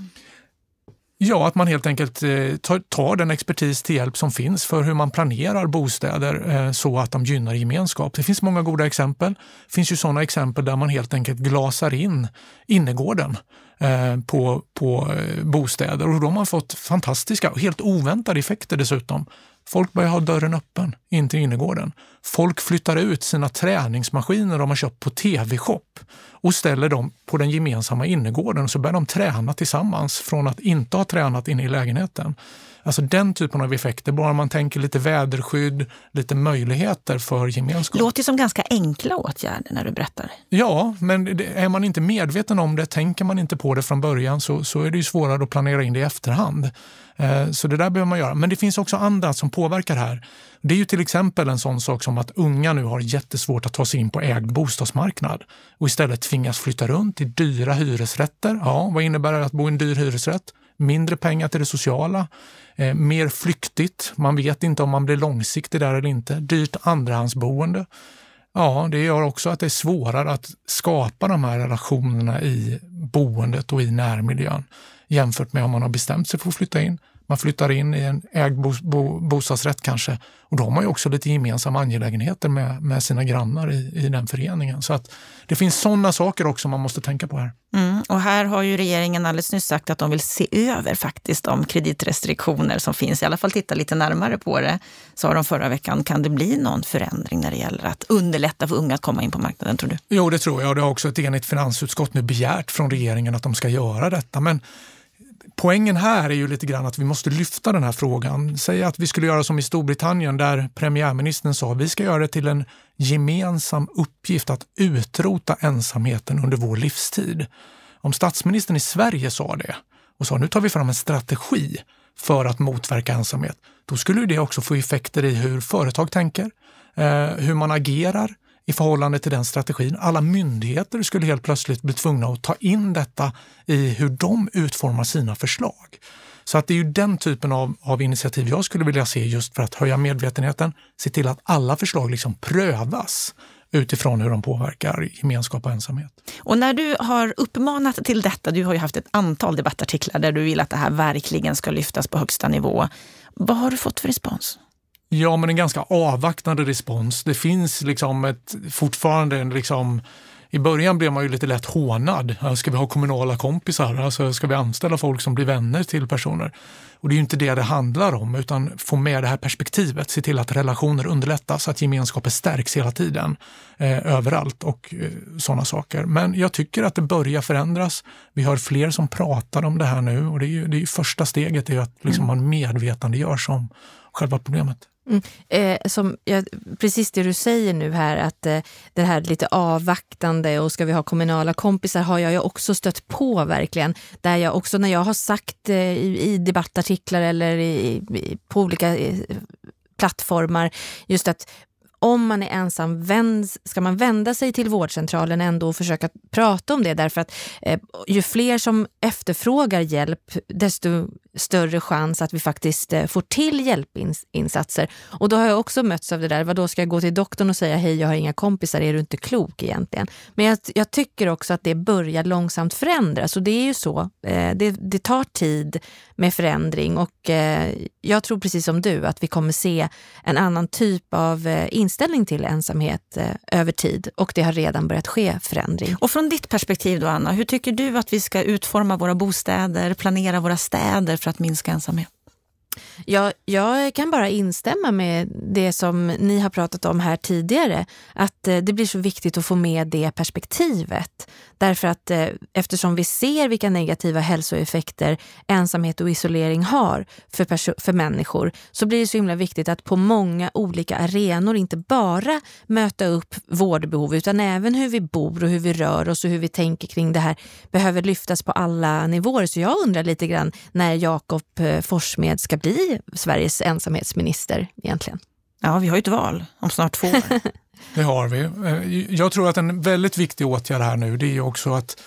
Ja, att man helt enkelt eh, tar, den expertis till hjälp som finns för hur man planerar bostäder eh, så att de gynnar gemenskap. Det finns många goda exempel. Det finns ju sådana exempel där man helt enkelt glasar in innergården eh, på, på bostäder och då har man fått fantastiska och helt oväntade effekter dessutom. Folk börjar ha dörren öppen in till innergården. Folk flyttar ut sina träningsmaskiner de har köpt på TV-shop och ställer dem på den gemensamma innergården. och Så börjar de träna tillsammans från att inte ha tränat inne i lägenheten. Alltså den typen av effekter, bara man tänker lite väderskydd, lite möjligheter för gemenskap. Låter som ganska enkla åtgärder när du berättar. Ja, men är man inte medveten om det, tänker man inte på det från början så, så är det ju svårare att planera in det i efterhand. Eh, så det där behöver man göra. Men det finns också andra som påverkar här. Det är ju till exempel en sån sak som att unga nu har jättesvårt att ta sig in på ägd bostadsmarknad och istället tvingas flytta runt i dyra hyresrätter. Ja, vad innebär det att bo i en dyr hyresrätt? Mindre pengar till det sociala, eh, mer flyktigt. Man vet inte om man blir långsiktig där eller inte. Dyrt andrahandsboende. Ja, det gör också att det är svårare att skapa de här relationerna i boendet och i närmiljön jämfört med om man har bestämt sig för att flytta in. Man flyttar in i en ägd bo, bo, bostadsrätt kanske och då har man ju också lite gemensamma angelägenheter med, med sina grannar i, i den föreningen. Så att det finns sådana saker också man måste tänka på här. Mm, och här har ju regeringen alldeles nyss sagt att de vill se över faktiskt de kreditrestriktioner som finns, i alla fall titta lite närmare på det. Sa de förra veckan, kan det bli någon förändring när det gäller att underlätta för unga att komma in på marknaden tror du? Jo, det tror jag. Det har också ett enigt finansutskott nu begärt från regeringen att de ska göra detta. Men poängen här är ju lite grann att vi måste lyfta den här frågan. Säg att vi skulle göra som i Storbritannien där premiärministern sa vi ska göra det till en gemensam uppgift att utrota ensamheten under vår livstid. Om statsministern i Sverige sa det och sa nu tar vi fram en strategi för att motverka ensamhet, då skulle det också få effekter i hur företag tänker, eh, hur man agerar, i förhållande till den strategin. Alla myndigheter skulle helt plötsligt bli tvungna att ta in detta i hur de utformar sina förslag. Så att det är ju den typen av, av initiativ jag skulle vilja se just för att höja medvetenheten, se till att alla förslag liksom prövas utifrån hur de påverkar gemenskap och ensamhet. Och när du har uppmanat till detta, du har ju haft ett antal debattartiklar där du vill att det här verkligen ska lyftas på högsta nivå. Vad har du fått för respons? Ja, men en ganska avvaktande respons. Det finns liksom ett, fortfarande en liksom I början blev man ju lite lätt hånad. Ska vi ha kommunala kompisar? Alltså, ska vi anställa folk som blir vänner till personer? Och det är ju inte det det handlar om, utan få med det här perspektivet, se till att relationer underlättas, att gemenskaper stärks hela tiden, eh, överallt och eh, sådana saker. Men jag tycker att det börjar förändras. Vi har fler som pratar om det här nu och det är ju, det är ju första steget, är att liksom man medvetandegörs om själva problemet. Mm. Eh, som, ja, precis det du säger nu här, att eh, det här lite avvaktande och ska vi ha kommunala kompisar har jag ju också stött på verkligen. Där jag också när jag har sagt eh, i, i, debattartiklar eller i, i, på olika eh, plattformar just att om man är ensam, vänd, ska man vända sig till vårdcentralen ändå och försöka prata om det därför att eh, ju fler som efterfrågar hjälp desto större chans att vi faktiskt eh, får till hjälpinsatser. Och då har jag också mötts av det där, vad då ska jag gå till doktorn och säga hej jag har inga kompisar, är du inte klok egentligen? Men jag, jag tycker också att det börjar långsamt förändras och det är ju så, eh, det, det, tar tid med förändring och eh, jag tror precis som du att vi kommer se en annan typ av eh, inställning till ensamhet eh, över tid och det har redan börjat ske förändring. Och från ditt perspektiv då Anna, hur tycker du att vi ska utforma våra bostäder, planera våra städer för att minska ensamhet? Jag, jag kan bara instämma med det som ni har pratat om här tidigare. Att eh, det blir så viktigt att få med det perspektivet. Därför att eh, eftersom vi ser vilka negativa hälsoeffekter ensamhet och isolering har för, för människor så blir det så himla viktigt att på många olika arenor inte bara möta upp vårdbehov utan även hur vi bor och hur vi rör oss och hur vi tänker kring det här behöver lyftas på alla nivåer. Så jag undrar lite grann när Jakob Forsmed Forssmed ska bli Sveriges ensamhetsminister egentligen? Ja, vi har ju ett val om snart två år. det har vi. Eh, jag tror att en väldigt viktig åtgärd här nu det är också att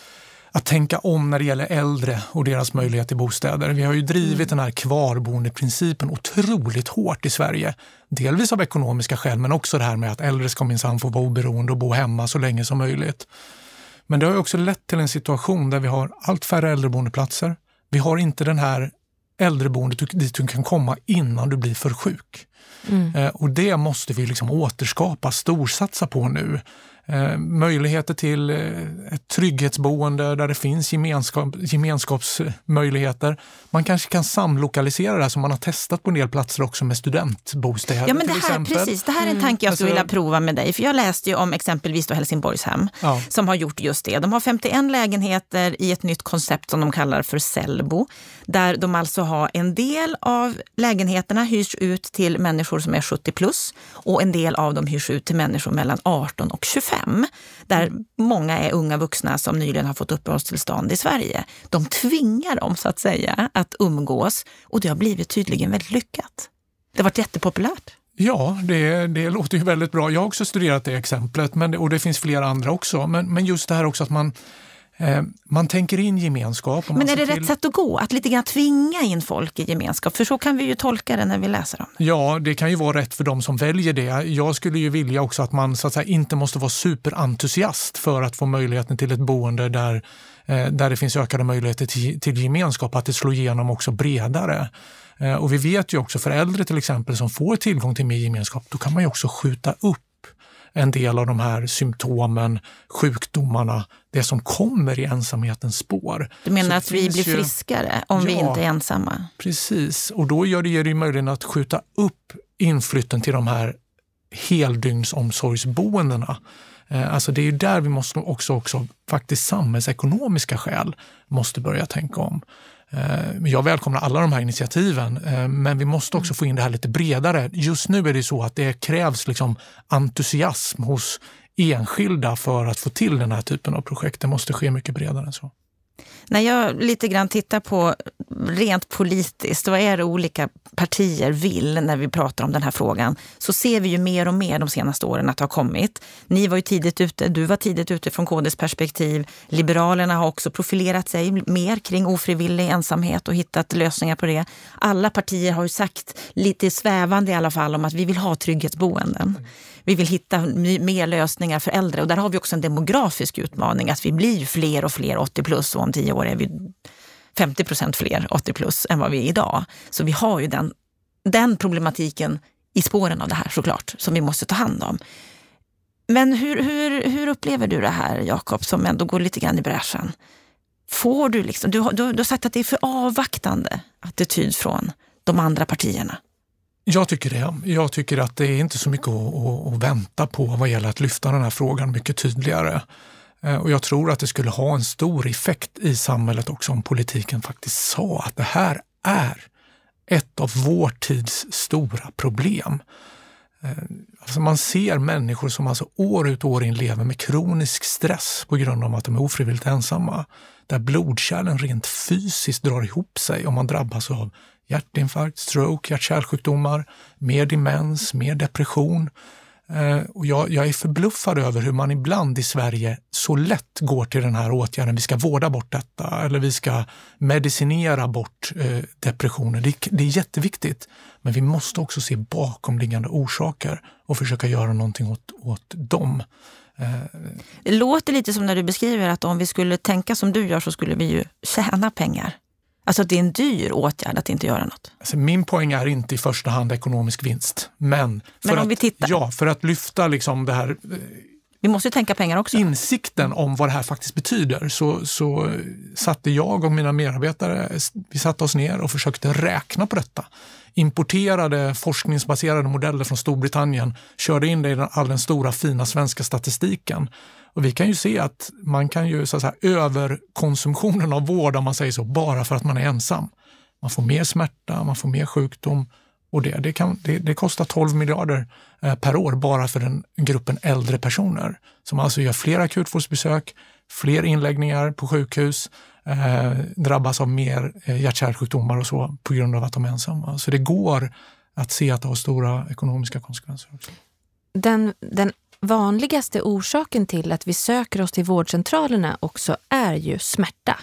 att tänka om när det gäller äldre och deras möjlighet till bostäder. Vi har ju drivit den här kvarboendeprincipen otroligt hårt i Sverige. Delvis av ekonomiska skäl men också det här med att äldre ska minsann få vara oberoende och bo hemma så länge som möjligt. Men det har också lett till en situation där vi har allt färre äldreboendeplatser. Vi har inte den här äldreboendet dit du kan komma innan du blir för sjuk. Mm. Eh, och det måste vi liksom återskapa, storsatsa på nu. Eh, möjligheter till eh, ett trygghetsboende där det finns gemenskap, gemenskapsmöjligheter. Man kanske kan samlokalisera det här som man har testat på en del platser också med studentbostäder. Ja, men det här, precis, det här är en mm. tanke jag skulle alltså, vilja prova med dig. För Jag läste ju om exempelvis då Helsingborgshem ja. som har gjort just det. De har 51 lägenheter i ett nytt koncept som de kallar för Sellbo. Där de alltså har en del av lägenheterna hyrs ut till människor som är 70 plus och en del av dem hyrs ut till människor mellan 18 och 25 hem, där många är unga vuxna som nyligen har fått uppehållstillstånd i Sverige. De tvingar dem så att säga att umgås och det har blivit tydligen väldigt lyckat. Det har varit jättepopulärt. Ja, det, det låter ju väldigt bra. Jag har också studerat det exemplet men, och det finns flera andra också. Men, men just det här också att man man tänker in gemenskap. Men är det till... rätt sätt att gå? Att lite grann tvinga in folk i gemenskap? För så kan vi ju tolka det när vi läser om det. Ja, det kan ju vara rätt för de som väljer det. Jag skulle ju vilja också att man så att säga, inte måste vara superentusiast för att få möjligheten till ett boende där, eh, där det finns ökade möjligheter till, till gemenskap, att det slår igenom också bredare. Eh, och vi vet ju också för äldre till exempel som får tillgång till mer gemenskap, då kan man ju också skjuta upp en del av de här symptomen, sjukdomarna, det som kommer i ensamhetens spår. Du menar Så att vi blir friskare om ja, vi inte är ensamma? Precis, och då gör det, det möjligt att skjuta upp inflytten till de här heldygnsomsorgsboendena. Eh, alltså det är där vi måste också, också faktiskt samhällsekonomiska skäl måste börja tänka om. Eh, jag välkomnar alla de här initiativen, eh, men vi måste också få in det här lite bredare. Just nu är det så att det krävs liksom entusiasm hos enskilda för att få till den här typen av projekt. Det måste ske mycket bredare än så. När jag lite grann tittar på rent politiskt, vad är det olika partier vill när vi pratar om den här frågan, så ser vi ju mer och mer de senaste åren att det har kommit. Ni var ju tidigt ute, du var tidigt ute från KDs perspektiv. Liberalerna har också profilerat sig mer kring ofrivillig ensamhet och hittat lösningar på det. Alla partier har ju sagt, lite svävande i alla fall, om att vi vill ha trygghetsboenden. Vi vill hitta mer lösningar för äldre och där har vi också en demografisk utmaning, att vi blir fler och fler 80 plus och om tio år är vi 50 procent fler 80 plus än vad vi är idag. Så vi har ju den, den problematiken i spåren av det här såklart, som vi måste ta hand om. Men hur, hur, hur upplever du det här, Jakob, som ändå går lite grann i bräschen? Får du liksom, du, du, du har sagt att det är för avvaktande attityd från de andra partierna. Jag tycker det. Jag tycker att det är inte så mycket att, att, vänta på vad gäller att lyfta den här frågan mycket tydligare. Eh, och jag tror att det skulle ha en stor effekt i samhället också om politiken faktiskt sa att det här är ett av vår tids stora problem. Eh, alltså man ser människor som alltså år ut och år in lever med kronisk stress på grund av att de är ofrivilligt ensamma. Där blodkärlen rent fysiskt drar ihop sig om man drabbas av hjärtinfarkt, stroke, hjärt-kärlsjukdomar, mer demens, mer depression. Eh, och jag, jag, är förbluffad över hur man ibland i Sverige så lätt går till den här åtgärden, vi ska vårda bort detta eller vi ska medicinera bort eh, depressioner. Det, det, är jätteviktigt, men vi måste också se bakomliggande orsaker och försöka göra någonting åt, åt dem. Eh, det låter lite som när du beskriver att om vi skulle tänka som du gör så skulle vi ju tjäna pengar. Alltså att det är en dyr åtgärd att inte göra något. Alltså min poäng är inte i första hand ekonomisk vinst. Men, för men om att, vi tittar. Ja, för att lyfta liksom det här eh, vi måste tänka pengar också. Insikten om vad det här faktiskt betyder så, så satte jag och mina medarbetare, vi satte oss ner och försökte räkna på detta. Importerade forskningsbaserade modeller från Storbritannien, körde in det i all den stora fina svenska statistiken och vi kan ju se att man kan ju så att säga, överkonsumtionen av vård, om man säger så, bara för att man är ensam. Man får mer smärta, man får mer sjukdom och det, det, kan, det, det kostar 12 miljarder eh, per år bara för den gruppen äldre personer som alltså gör fler akutvårdsbesök, fler inläggningar på sjukhus, eh, drabbas av mer eh, hjärt-kärlsjukdomar och så på grund av att de är ensamma. Så det går att se att det har stora ekonomiska konsekvenser. Också. Den, den vanligaste orsaken till att vi söker oss till vårdcentralerna också är ju smärta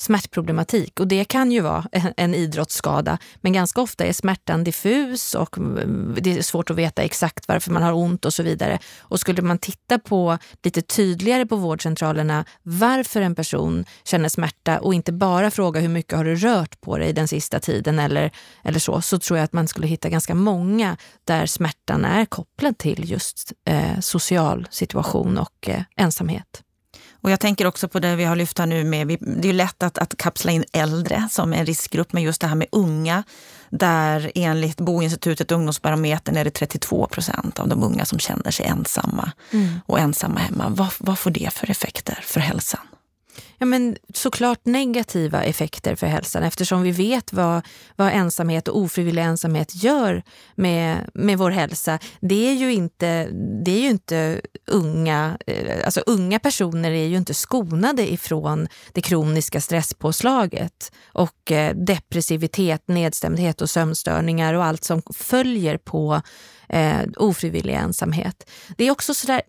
smärtproblematik. Och det kan ju vara en idrottsskada, men ganska ofta är smärtan diffus och mm, det är svårt att veta exakt varför man har ont och så vidare. Och skulle man titta på lite tydligare på vårdcentralerna varför en person känner smärta och inte bara fråga hur mycket har du rört på dig den sista tiden eller, eller så, så tror jag att man skulle hitta ganska många där smärtan är kopplad till just eh, social situation och eh, ensamhet. Och jag tänker också på det vi har lyft här nu med, det är lätt att, att kapsla in äldre som en riskgrupp, men just det här med unga, där enligt Boinstitutet Ungdomsbarometern är det 32 procent av de unga som känner sig ensamma mm. och ensamma hemma. Vad, vad får det för effekter för hälsan? Ja, men såklart negativa effekter för hälsan eftersom vi vet vad, vad ensamhet och ofrivillig ensamhet gör med, med vår hälsa. Det är ju inte, det är ju inte unga, eh, alltså unga personer är ju inte skonade ifrån det kroniska stresspåslaget och eh, depressivitet, nedstämdhet och sömnstörningar och allt som följer på eh, ofrivillig ensamhet. Det är också sådär,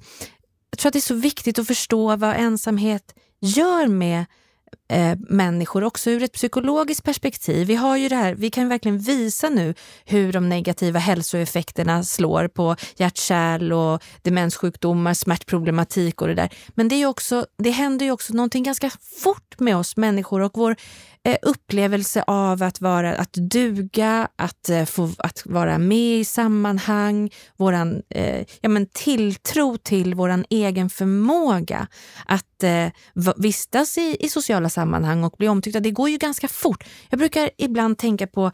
jag tror att det är så viktigt att förstå vad ensamhet gör med eh, människor också ur ett psykologiskt perspektiv. Vi har ju det här, vi kan verkligen visa nu hur de negativa hälsoeffekterna slår på hjärt-kärl och demenssjukdomar, smärtproblematik och det där. Men det, är också, det händer ju också någonting ganska fort med oss människor och vår Eh, upplevelse av att, vara, att duga, att, eh, få, att vara med i sammanhang, våran eh, ja, men tilltro till vår egen förmåga att eh, vistas i, i sociala sammanhang och bli omtyckta. Det går ju ganska fort. Jag brukar ibland tänka på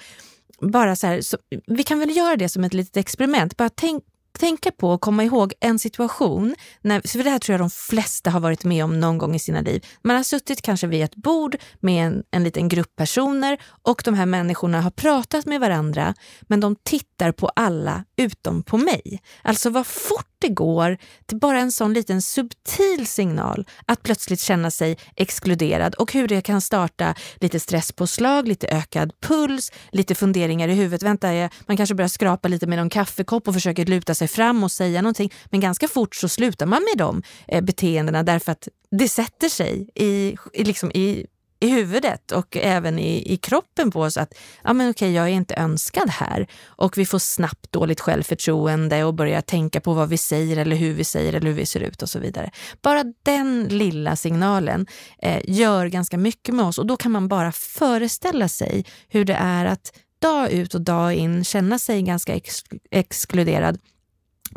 bara så här, så, vi kan väl göra det som ett litet experiment. Bara tänk, tänka på och komma ihåg en situation, när, för det här tror jag de flesta har varit med om någon gång i sina liv. Man har suttit kanske vid ett bord med en, en liten grupp personer och de här människorna har pratat med varandra men de tittar på alla utom på mig. Alltså vad fort det går till bara en sån liten subtil signal att plötsligt känna sig exkluderad och hur det kan starta lite stresspåslag, lite ökad puls, lite funderingar i huvudet. Vänta, man kanske börjar skrapa lite med någon kaffekopp och försöker luta sig fram och säga någonting. Men ganska fort så slutar man med de eh, beteendena därför att det sätter sig i, i, liksom i i huvudet och även i, i kroppen på oss att ja, men okej, jag är inte önskad här. Och vi får snabbt dåligt självförtroende och börjar tänka på vad vi säger eller hur vi säger eller hur vi ser ut och så vidare. Bara den lilla signalen eh, gör ganska mycket med oss och då kan man bara föreställa sig hur det är att dag ut och dag in känna sig ganska ex exkluderad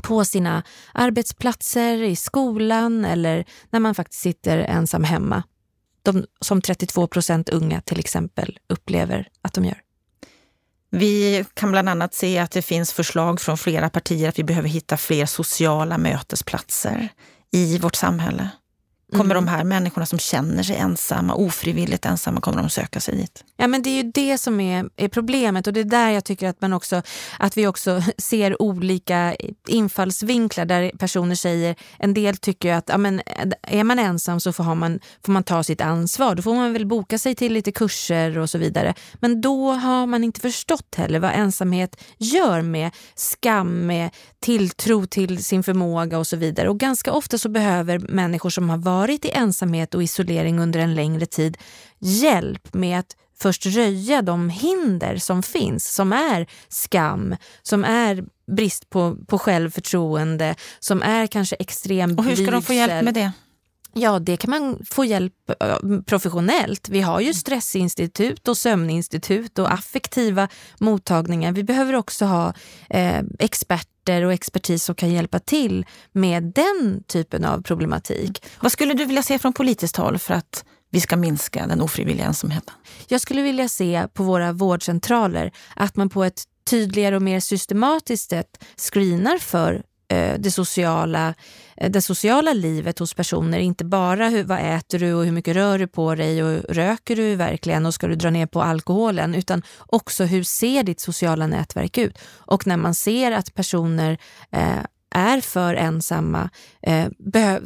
på sina arbetsplatser, i skolan eller när man faktiskt sitter ensam hemma. De, som 32 procent unga till exempel upplever att de gör. Vi kan bland annat se att det finns förslag från flera partier att vi behöver hitta fler sociala mötesplatser i vårt samhälle. Kommer mm. de här människorna som känner sig ensamma, ofrivilligt ensamma, kommer de söka sig dit? Ja men det är ju det som är, är, problemet och det är där jag tycker att, man också, att vi också ser olika infallsvinklar där personer säger, en del tycker att ja, men, är man ensam så får man, får man ta sitt ansvar. Då får man väl boka sig till lite kurser och så vidare. Men då har man inte förstått heller vad ensamhet gör med skam, med tilltro till sin förmåga och så vidare. Och ganska ofta så behöver människor som har varit i ensamhet och isolering under en längre tid hjälp med att först röja de hinder som finns, som är skam, som är brist på, på självförtroende, som är kanske extrem Och hur ska de få hjälp med det? Ja, det kan man få hjälp professionellt. Vi har ju stressinstitut och sömninstitut och affektiva mottagningar. Vi behöver också ha eh, experter och expertis som kan hjälpa till med den typen av problematik. Vad skulle du vilja se från politiskt håll för att vi ska minska den ofrivilliga ensamheten? Jag skulle vilja se på våra vårdcentraler att man på ett tydligare och mer systematiskt sätt screenar för eh, Eh, det sociala, eh, det sociala livet hos personer. Inte bara hur, vad äter du och hur mycket rör du på dig och röker du verkligen och ska du dra ner på alkoholen utan också hur ser ditt sociala nätverk ut? Och när man ser att personer eh, är för ensamma, eh,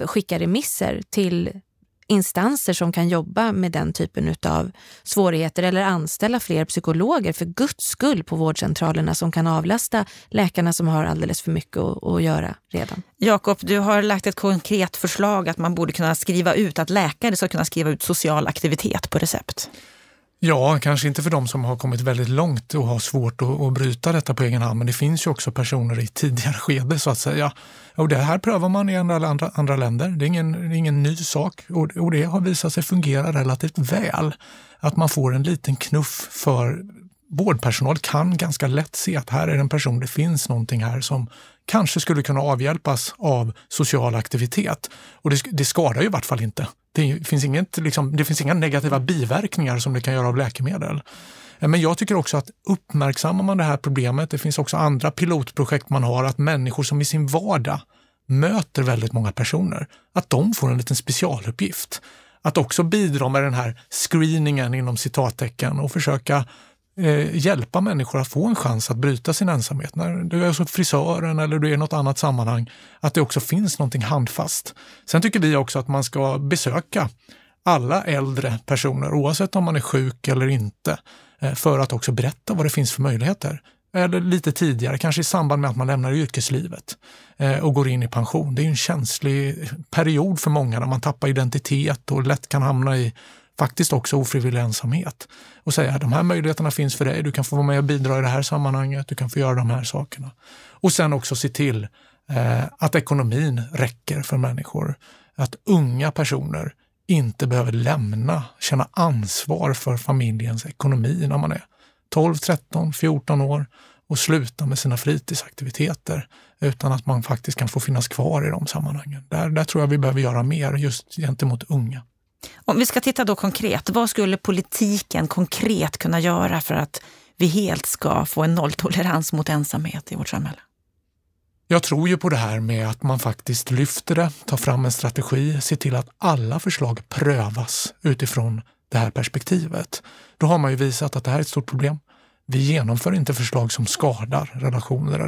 skicka remisser till instanser som kan jobba med den typen av svårigheter eller anställa fler psykologer för guds skull på vårdcentralerna som kan avlasta läkarna som har alldeles för mycket att, göra redan. Jakob, du har lagt ett konkret förslag att man borde kunna skriva ut, att läkare ska kunna skriva ut social aktivitet på recept. Ja, kanske inte för de som har kommit väldigt långt och har svårt att, att bryta detta på egen hand, men det finns ju också personer i tidigare skede så att säga. Och det här prövar man i andra, andra, andra länder. Det är ingen, det är ingen ny sak och, och det har visat sig fungera relativt väl. Att man får en liten knuff för vårdpersonal kan ganska lätt se att här är en person, det finns någonting här som kanske skulle kunna avhjälpas av social aktivitet. Och det, det skadar ju i vart fall inte. Det finns, inget, liksom, det finns inga negativa biverkningar som det kan göra av läkemedel. Eh, men jag tycker också att uppmärksammar man det här problemet, det finns också andra pilotprojekt man har, att människor som i sin vardag möter väldigt många personer, att de får en liten specialuppgift. Att också bidra med den här screeningen inom citattecken och försöka eh, hjälpa människor att få en chans att bryta sin ensamhet. När du är hos frisören eller du är i något annat sammanhang, att det också finns någonting handfast. Sen tycker vi också att man ska besöka alla äldre personer, oavsett om man är sjuk eller inte, eh, för att också berätta vad det finns för möjligheter. Eller lite tidigare, kanske i samband med att man lämnar yrkeslivet eh, och går in i pension. Det är en känslig period för många när man tappar identitet och lätt kan hamna i faktiskt också ofrivillig ensamhet och säga att de här möjligheterna finns för dig. Du kan få vara med och bidra i det här sammanhanget. Du kan få göra de här sakerna. Och sen också se till eh, att ekonomin räcker för människor. Att unga personer inte behöver lämna, känna ansvar för familjens ekonomi när man är 12, 13, 14 år och sluta med sina fritidsaktiviteter utan att man faktiskt kan få finnas kvar i de sammanhangen. Där, där tror jag vi behöver göra mer just gentemot unga. Om vi ska titta då konkret, vad skulle politiken konkret kunna göra för att vi helt ska få en nolltolerans mot ensamhet i vårt samhälle? Jag tror ju på det här med att man faktiskt lyfter det, tar fram en strategi, ser till att alla förslag prövas utifrån det här perspektivet. Då har man ju visat att det här är ett stort problem. Vi genomför inte förslag som skadar relationer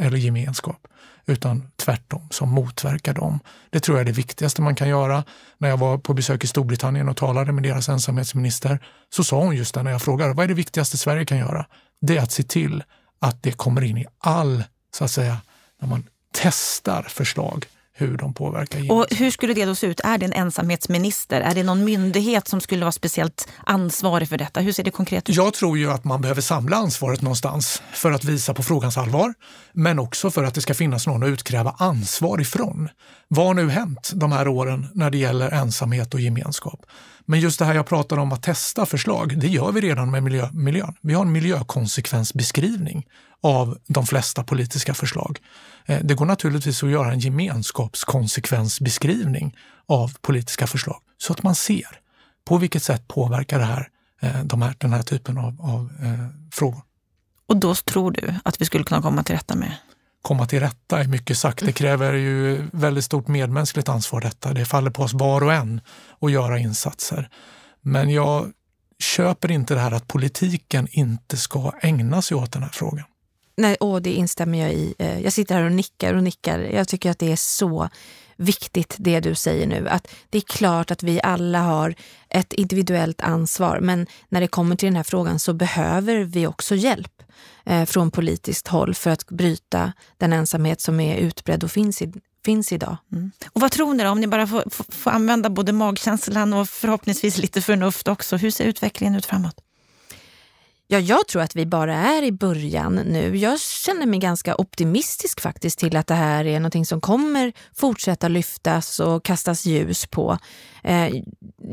eller, gemenskap utan tvärtom som motverkar dem. Det tror jag är det viktigaste man kan göra. När jag var på besök i Storbritannien och talade med deras ensamhetsminister så sa hon just det när jag frågade vad är det viktigaste Sverige kan göra? Det är att se till att det kommer in i all, så att säga, när man testar förslag hur de påverkar Och Hur skulle det då se ut? Är det en ensamhetsminister? Är det någon myndighet som skulle vara speciellt ansvarig för detta? Hur ser det konkret ut? Jag tror ju att man behöver samla ansvaret någonstans för att visa på frågans allvar, men också för att det ska finnas någon att utkräva ansvar ifrån. vad har nu hänt de här åren när det gäller ensamhet och gemenskap? Men just det här jag pratar om att testa förslag, det gör vi redan med miljö, miljön. Vi har en miljökonsekvensbeskrivning av de flesta politiska förslag. Eh, det går naturligtvis att göra en gemenskapskonsekvensbeskrivning av politiska förslag så att man ser på vilket sätt påverkar det här, eh, de här den här typen av, av eh, frågor. Och då tror du att vi skulle kunna komma till rätta med? Komma till rätta är mycket sagt. Det kräver ju väldigt stort medmänskligt ansvar detta. Det faller på oss var och en att göra insatser. Men jag köper inte det här att politiken inte ska ägna sig åt den här frågan. Nej, åh, det instämmer jag i. Eh, jag sitter här och nickar och nickar. Jag tycker att det är så viktigt det du säger nu. Att det är klart att vi alla har ett individuellt ansvar men när det kommer till den här frågan så behöver vi också hjälp eh, från politiskt håll för att bryta den ensamhet som är utbredd och finns, i, finns idag. Mm. Och vad tror ni då, om ni bara får, får, får använda både magkänslan och förhoppningsvis lite förnuft också. Hur ser utvecklingen ut framåt? Ja, jag tror att vi bara är i början nu. Jag känner mig ganska optimistisk faktiskt till att det här är någonting som kommer fortsätta lyftas och kastas ljus på. Eh,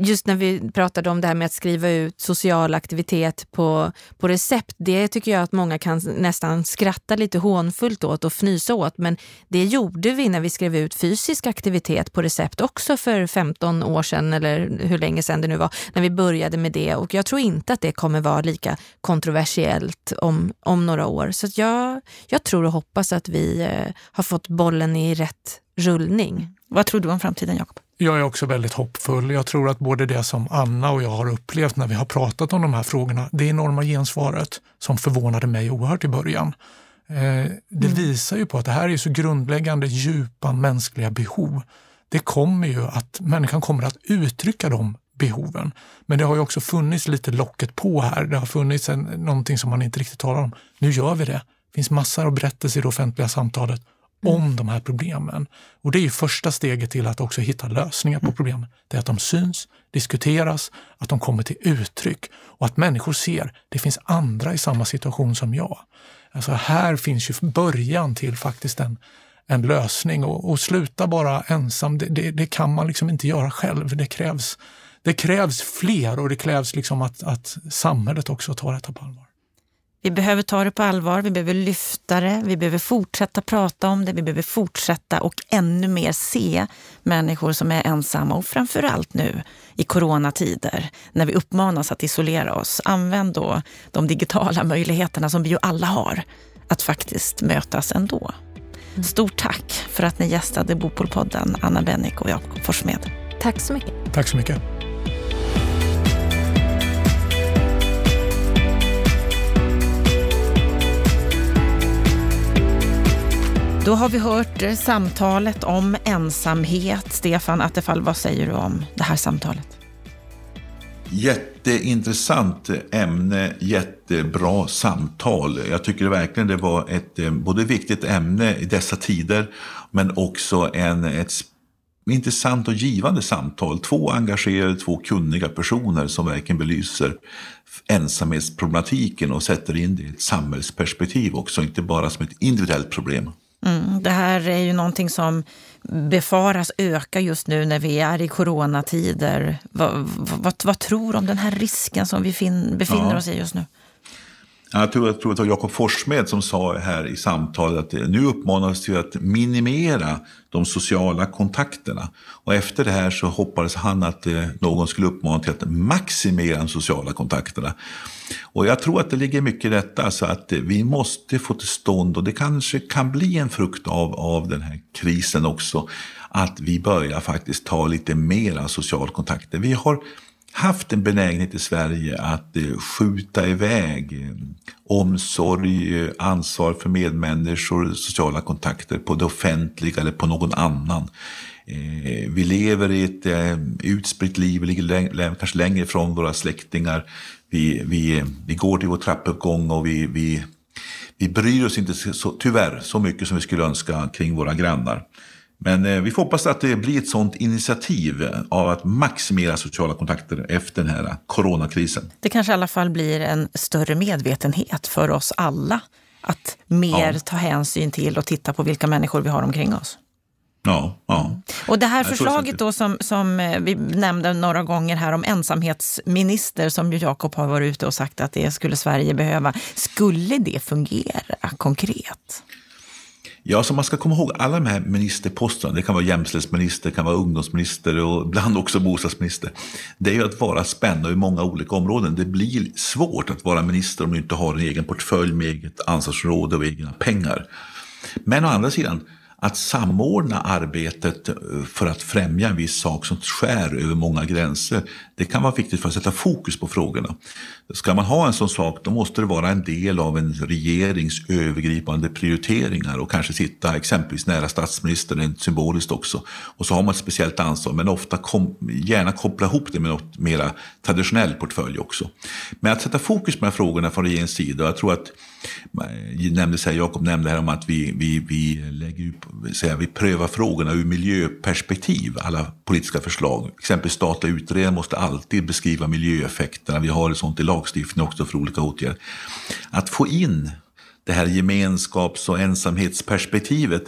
just när vi pratade om det här med att skriva ut social aktivitet på, på recept, det tycker jag att många kan nästan skratta lite hånfullt åt och fnysa åt. Men det gjorde vi när vi skrev ut fysisk aktivitet på recept också för 15 år sedan eller hur länge sedan det nu var, när vi började med det. Och jag tror inte att det kommer vara lika kontroversiellt om, om några år. Så jag, jag tror och hoppas att vi eh, har fått bollen i rätt rullning. Vad tror du om framtiden, Jakob? Jag är också väldigt hoppfull. Jag tror att både det som Anna och jag har upplevt när vi har pratat om de här frågorna, det enorma gensvaret som förvånade mig oerhört i början. Eh, det mm. visar ju på att det här är så grundläggande, djupa mänskliga behov. Det kommer ju att människan kommer att uttrycka de behoven. Men det har ju också funnits lite locket på här. Det har funnits en, någonting som man inte riktigt talar om. Nu gör vi det. Det finns massor av berättelser i det offentliga samtalet. Om de här problemen. Och det är ju första steget till att också hitta lösningar på mm. problemen. Det är att de syns, diskuteras, att de kommer till uttryck och att människor ser det finns andra i samma situation som jag. Alltså här finns ju början till faktiskt en, en lösning och, och sluta bara ensam, det, det, det, kan man liksom inte göra själv. Det krävs, det krävs fler och det krävs liksom att, att samhället också tar detta på allvar. Vi behöver ta det på allvar, vi behöver lyfta det, vi behöver fortsätta prata om det, vi behöver fortsätta och ännu mer se människor som är ensamma och framförallt nu i coronatider när vi uppmanas att isolera oss. Använd då de digitala möjligheterna som vi ju alla har att faktiskt mötas ändå. Mm. Stort tack för att ni gästade Bopolpodden, Anna Bennick och Jakob Forssmed. Tack så mycket. Tack så mycket. Då har vi hört eh, samtalet om ensamhet. Stefan Attefall, vad säger du om det här samtalet? Jätteintressant ämne, jättebra samtal. Jag tycker verkligen det var ett eh, både viktigt ämne i dessa tider men också en, ett intressant och givande samtal. Två engagerade, två kunniga personer som verkligen belyser ensamhetsproblematiken och sätter in det i ett samhällsperspektiv också, inte bara som ett individuellt problem. Mm, det här är ju någonting som befaras öka just nu när vi är i coronatider. Vad, vad, vad tror du om den här risken som vi fin, befinner ja. oss i just nu? Jag tror, jag tror att det var Jakob Forssmed som sa här i samtalet att nu uppmanas vi att minimera de sociala kontakterna. Och efter det här så hoppades han att eh, någon skulle uppmana till att maximera de sociala kontakterna. Och jag tror att det ligger mycket i detta, så att eh, vi måste få till stånd, och det kanske kan bli en frukt av, av den här krisen också, att vi börjar faktiskt ta lite mera social kontakter. Vi har haft en benägenhet i Sverige att eh, skjuta iväg eh, omsorg, eh, ansvar för medmänniskor, sociala kontakter på det offentliga eller på någon annan. Vi lever i ett utspritt liv, vi ligger kanske längre ifrån våra släktingar. Vi, vi, vi går till vår trappuppgång och vi, vi, vi bryr oss inte så, tyvärr så mycket som vi skulle önska kring våra grannar. Men eh, vi får hoppas att det blir ett sådant initiativ av att maximera sociala kontakter efter den här coronakrisen. Det kanske i alla fall blir en större medvetenhet för oss alla att mer ja. ta hänsyn till och titta på vilka människor vi har omkring oss. Ja, ja. Och det här förslaget då som, som eh, vi nämnde några gånger här om ensamhetsminister som ju Jakob har varit ute och sagt att det skulle Sverige behöva. Skulle det fungera konkret? Ja, så man ska komma ihåg alla de här ministerposterna, det kan vara jämställdhetsminister, det kan vara ungdomsminister och ibland också bostadsminister. Det är ju att vara spännande i många olika områden. Det blir svårt att vara minister om du inte har en egen portfölj med eget ansvarsområde och egna pengar. Men å andra sidan, att samordna arbetet eh, för att främja en viss sak som skär över många gränser, det kan vara viktigt för att sätta fokus på frågorna. Ska man ha en sån sak, då måste det vara en del av en regerings övergripande prioriteringar och kanske sitta exempelvis nära statsministern, symboliskt också. Och så har man ett speciellt ansvar, men ofta kom, gärna koppla ihop det med något mera traditionell portfölj också. Men att sätta fokus på de här frågorna från regeringens sida, jag tror att eh, nämndes här, Jakob nämnde här om att vi, vi, vi, lägger, säga, vi prövar frågorna ur miljöperspektiv, alla politiska förslag. Exempelvis statliga utredningar måste alltid beskriva miljöeffekterna. Vi har sånt i lagstiftning också för olika åtgärder. Att få in det här gemenskaps och ensamhetsperspektivet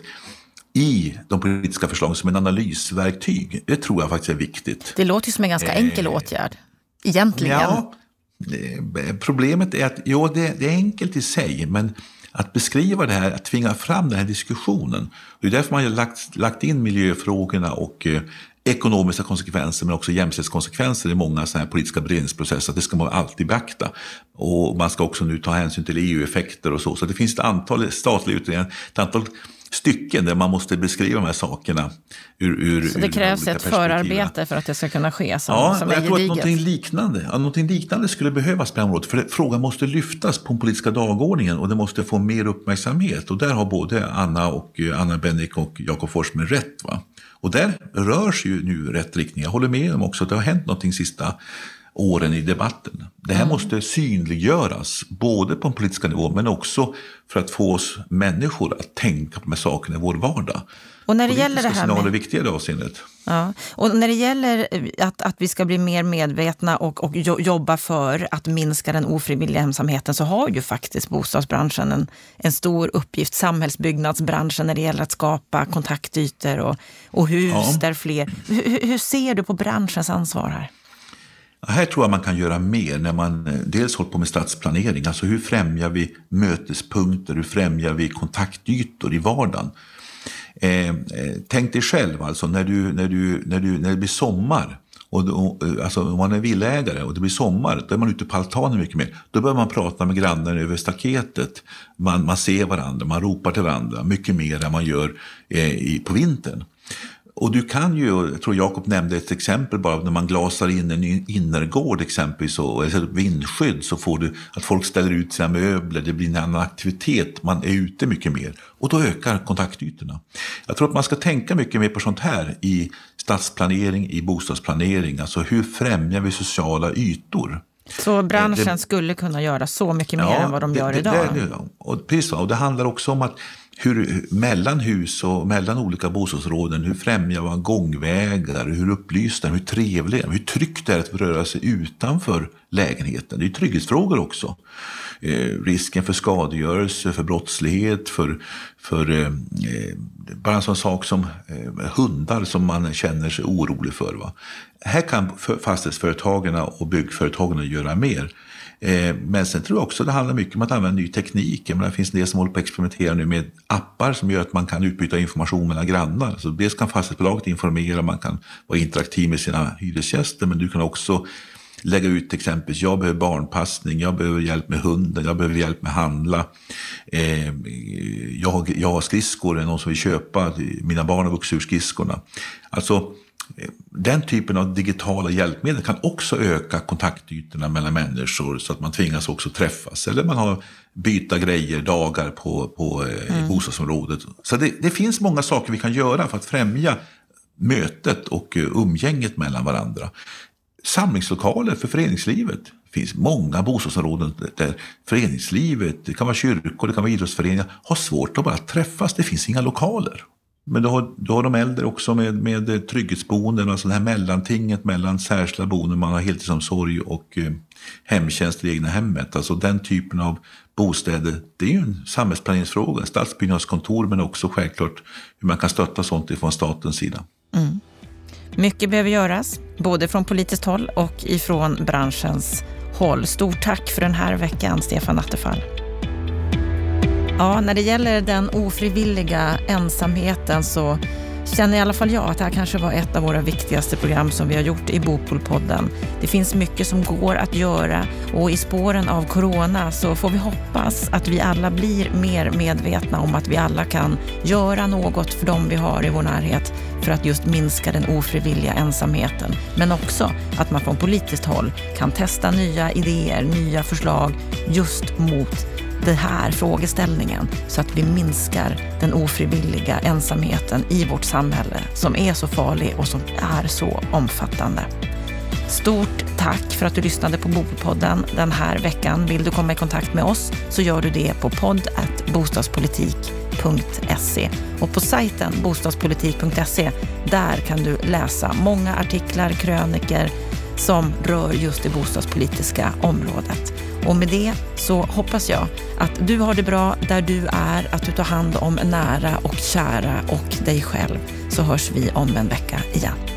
i de politiska förslagen som en analysverktyg, det tror jag faktiskt är viktigt. Det låter som en ganska enkel eh, åtgärd, egentligen. Ja, Problemet är att jo, det, det, är enkelt i sig, men att beskriva det här, att tvinga fram den här diskussionen. Det är därför man har lagt, lagt in miljöfrågorna och eh, ekonomiska konsekvenser men också jämställdhetskonsekvenser i många sådana här politiska beredningsprocesser. Det ska man alltid beakta. Och man ska också nu ta hänsyn till EU-effekter och så. Så det finns ett antal statliga utredningar, ett antal stycken där man måste beskriva de här sakerna. Ur, ur, så det krävs ett förarbete för att det ska kunna ske som, ja, som jag tror att någonting liknande, någonting liknande skulle behövas på det här området. För frågan måste lyftas på den politiska dagordningen och det måste få mer uppmärksamhet. Och där har både Anna, och, eh, Anna Bennick och Jakob Forssmed rätt. Va? Och där rör sig ju nu rätt riktning. Jag håller med om också att det har hänt någonting sista åren i debatten. Det här mm. måste synliggöras, både på en politiska nivå men också för att få oss människor att tänka på de här sakerna i vår vardag. Och när det gäller det här med... är viktiga i det avseendet. Ja. Och när det gäller att, att vi ska bli mer medvetna och, och jobba för att minska den ofrivilliga ensamheten så har ju faktiskt bostadsbranschen en, en stor uppgift, samhällsbyggnadsbranschen, när det gäller att skapa kontaktytor och, och hus ja. där fler... Hur, hur ser du på branschens ansvar här? Här tror jag man kan göra mer när man eh, dels håller på med stadsplanering. Alltså hur främjar vi mötespunkter, hur främjar vi kontaktytor i vardagen? Eh, eh, tänk dig själv alltså när, du, när, du, när, du, när det blir sommar. Och, och, eh, alltså, om man är villaägare och det blir sommar, då är man ute på altanen mycket mer. Då börjar man prata med grannen över staketet. Man, man ser varandra, man ropar till varandra mycket mer än man gör eh, i, på vintern. Och du kan ju, jag tror Jakob nämnde ett exempel bara, när man glasar in en innergård exempelvis, och, eller vindskydd, så får du att folk ställer ut sina möbler, det blir en annan aktivitet, man är ute mycket mer. Och då ökar kontaktytorna. Jag tror att man ska tänka mycket mer på sånt här i stadsplanering, i bostadsplanering, alltså hur främjar vi sociala ytor? Så branschen det, skulle kunna göra så mycket mer ja, än vad de gör det, idag? Det, och, precis, och det handlar också om att hur, mellan hus och mellan olika bostadsområden, hur främjar man gångvägar, hur upplysta, hur trevliga, hur tryggt det är att röra sig utanför lägenheten. Det är trygghetsfrågor också. Eh, risken för skadegörelse, för brottslighet, för, för eh, eh bara en sån sak som eh, hundar som man känner sig orolig för. Va? Här kan fastighetsföretagen och byggföretagen göra mer. Eh, men sen tror jag också det handlar mycket om att använda ny teknik. Men det finns en del som håller på att experimentera nu med appar som gör att man kan utbyta information mellan grannar. Så dels kan fastighetsbolaget informera, man kan vara interaktiv med sina hyresgäster, men du kan också lägga ut exempelvis, jag behöver barnpassning, jag behöver hjälp med hunden, jag behöver hjälp med handla. Eh, jag, jag har skridskor, är någon som vill köpa? Mina barn har vuxit ur skridskorna. Alltså, den typen av digitala hjälpmedel kan också öka kontaktytorna mellan människor så att man tvingas också träffas. Eller man har byta grejer dagar på, på eh, mm. bostadsområdet. Så det, det, finns många saker vi kan göra för att främja mötet och eh, umgänget mellan varandra. Samlingslokaler för föreningslivet. Det finns många bostadsområden där föreningslivet, det kan vara kyrkor, det kan vara idrottsföreningar, har svårt att bara träffas. Det finns inga lokaler. Men du har, du har de äldre också med, med trygghetsboenden, alltså det här mellantinget mellan särskilda boenden, man har heltidsomsorg och eh, hemtjänst i det egna hemmet. Alltså den typen av bostäder, det är ju en samhällsplaneringsfråga, stadsbyggnadskontor men också självklart hur man kan stötta sånt från statens sida. Mm. Mycket behöver göras, både från politiskt håll och ifrån branschens håll. Stort tack för den här veckan, Stefan Attefall. Ja, när det gäller den ofrivilliga ensamheten så känner i alla fall jag att det här kanske var ett av våra viktigaste program som vi har gjort i Bopolpodden. Det finns mycket som går att göra och i spåren av corona så får vi hoppas att vi alla blir mer medvetna om att vi alla kan göra något för dem vi har i vår närhet för att just minska den ofrivilliga ensamheten. Men också att man från politiskt håll kan testa nya idéer, nya förslag just mot den här frågeställningen så att vi minskar den ofrivilliga ensamheten i vårt samhälle som är så farlig och som är så omfattande. Stort tack för att du lyssnade på Bopodden den här veckan. Vill du komma i kontakt med oss så gör du det på podd.bostadspolitik.se och på sajten bostadspolitik.se där kan du läsa många artiklar, kröniker som rör just det bostadspolitiska området. Och med det så hoppas jag att du har det bra där du är, att du tar hand om nära och kära och dig själv. Så hörs vi om en vecka igen.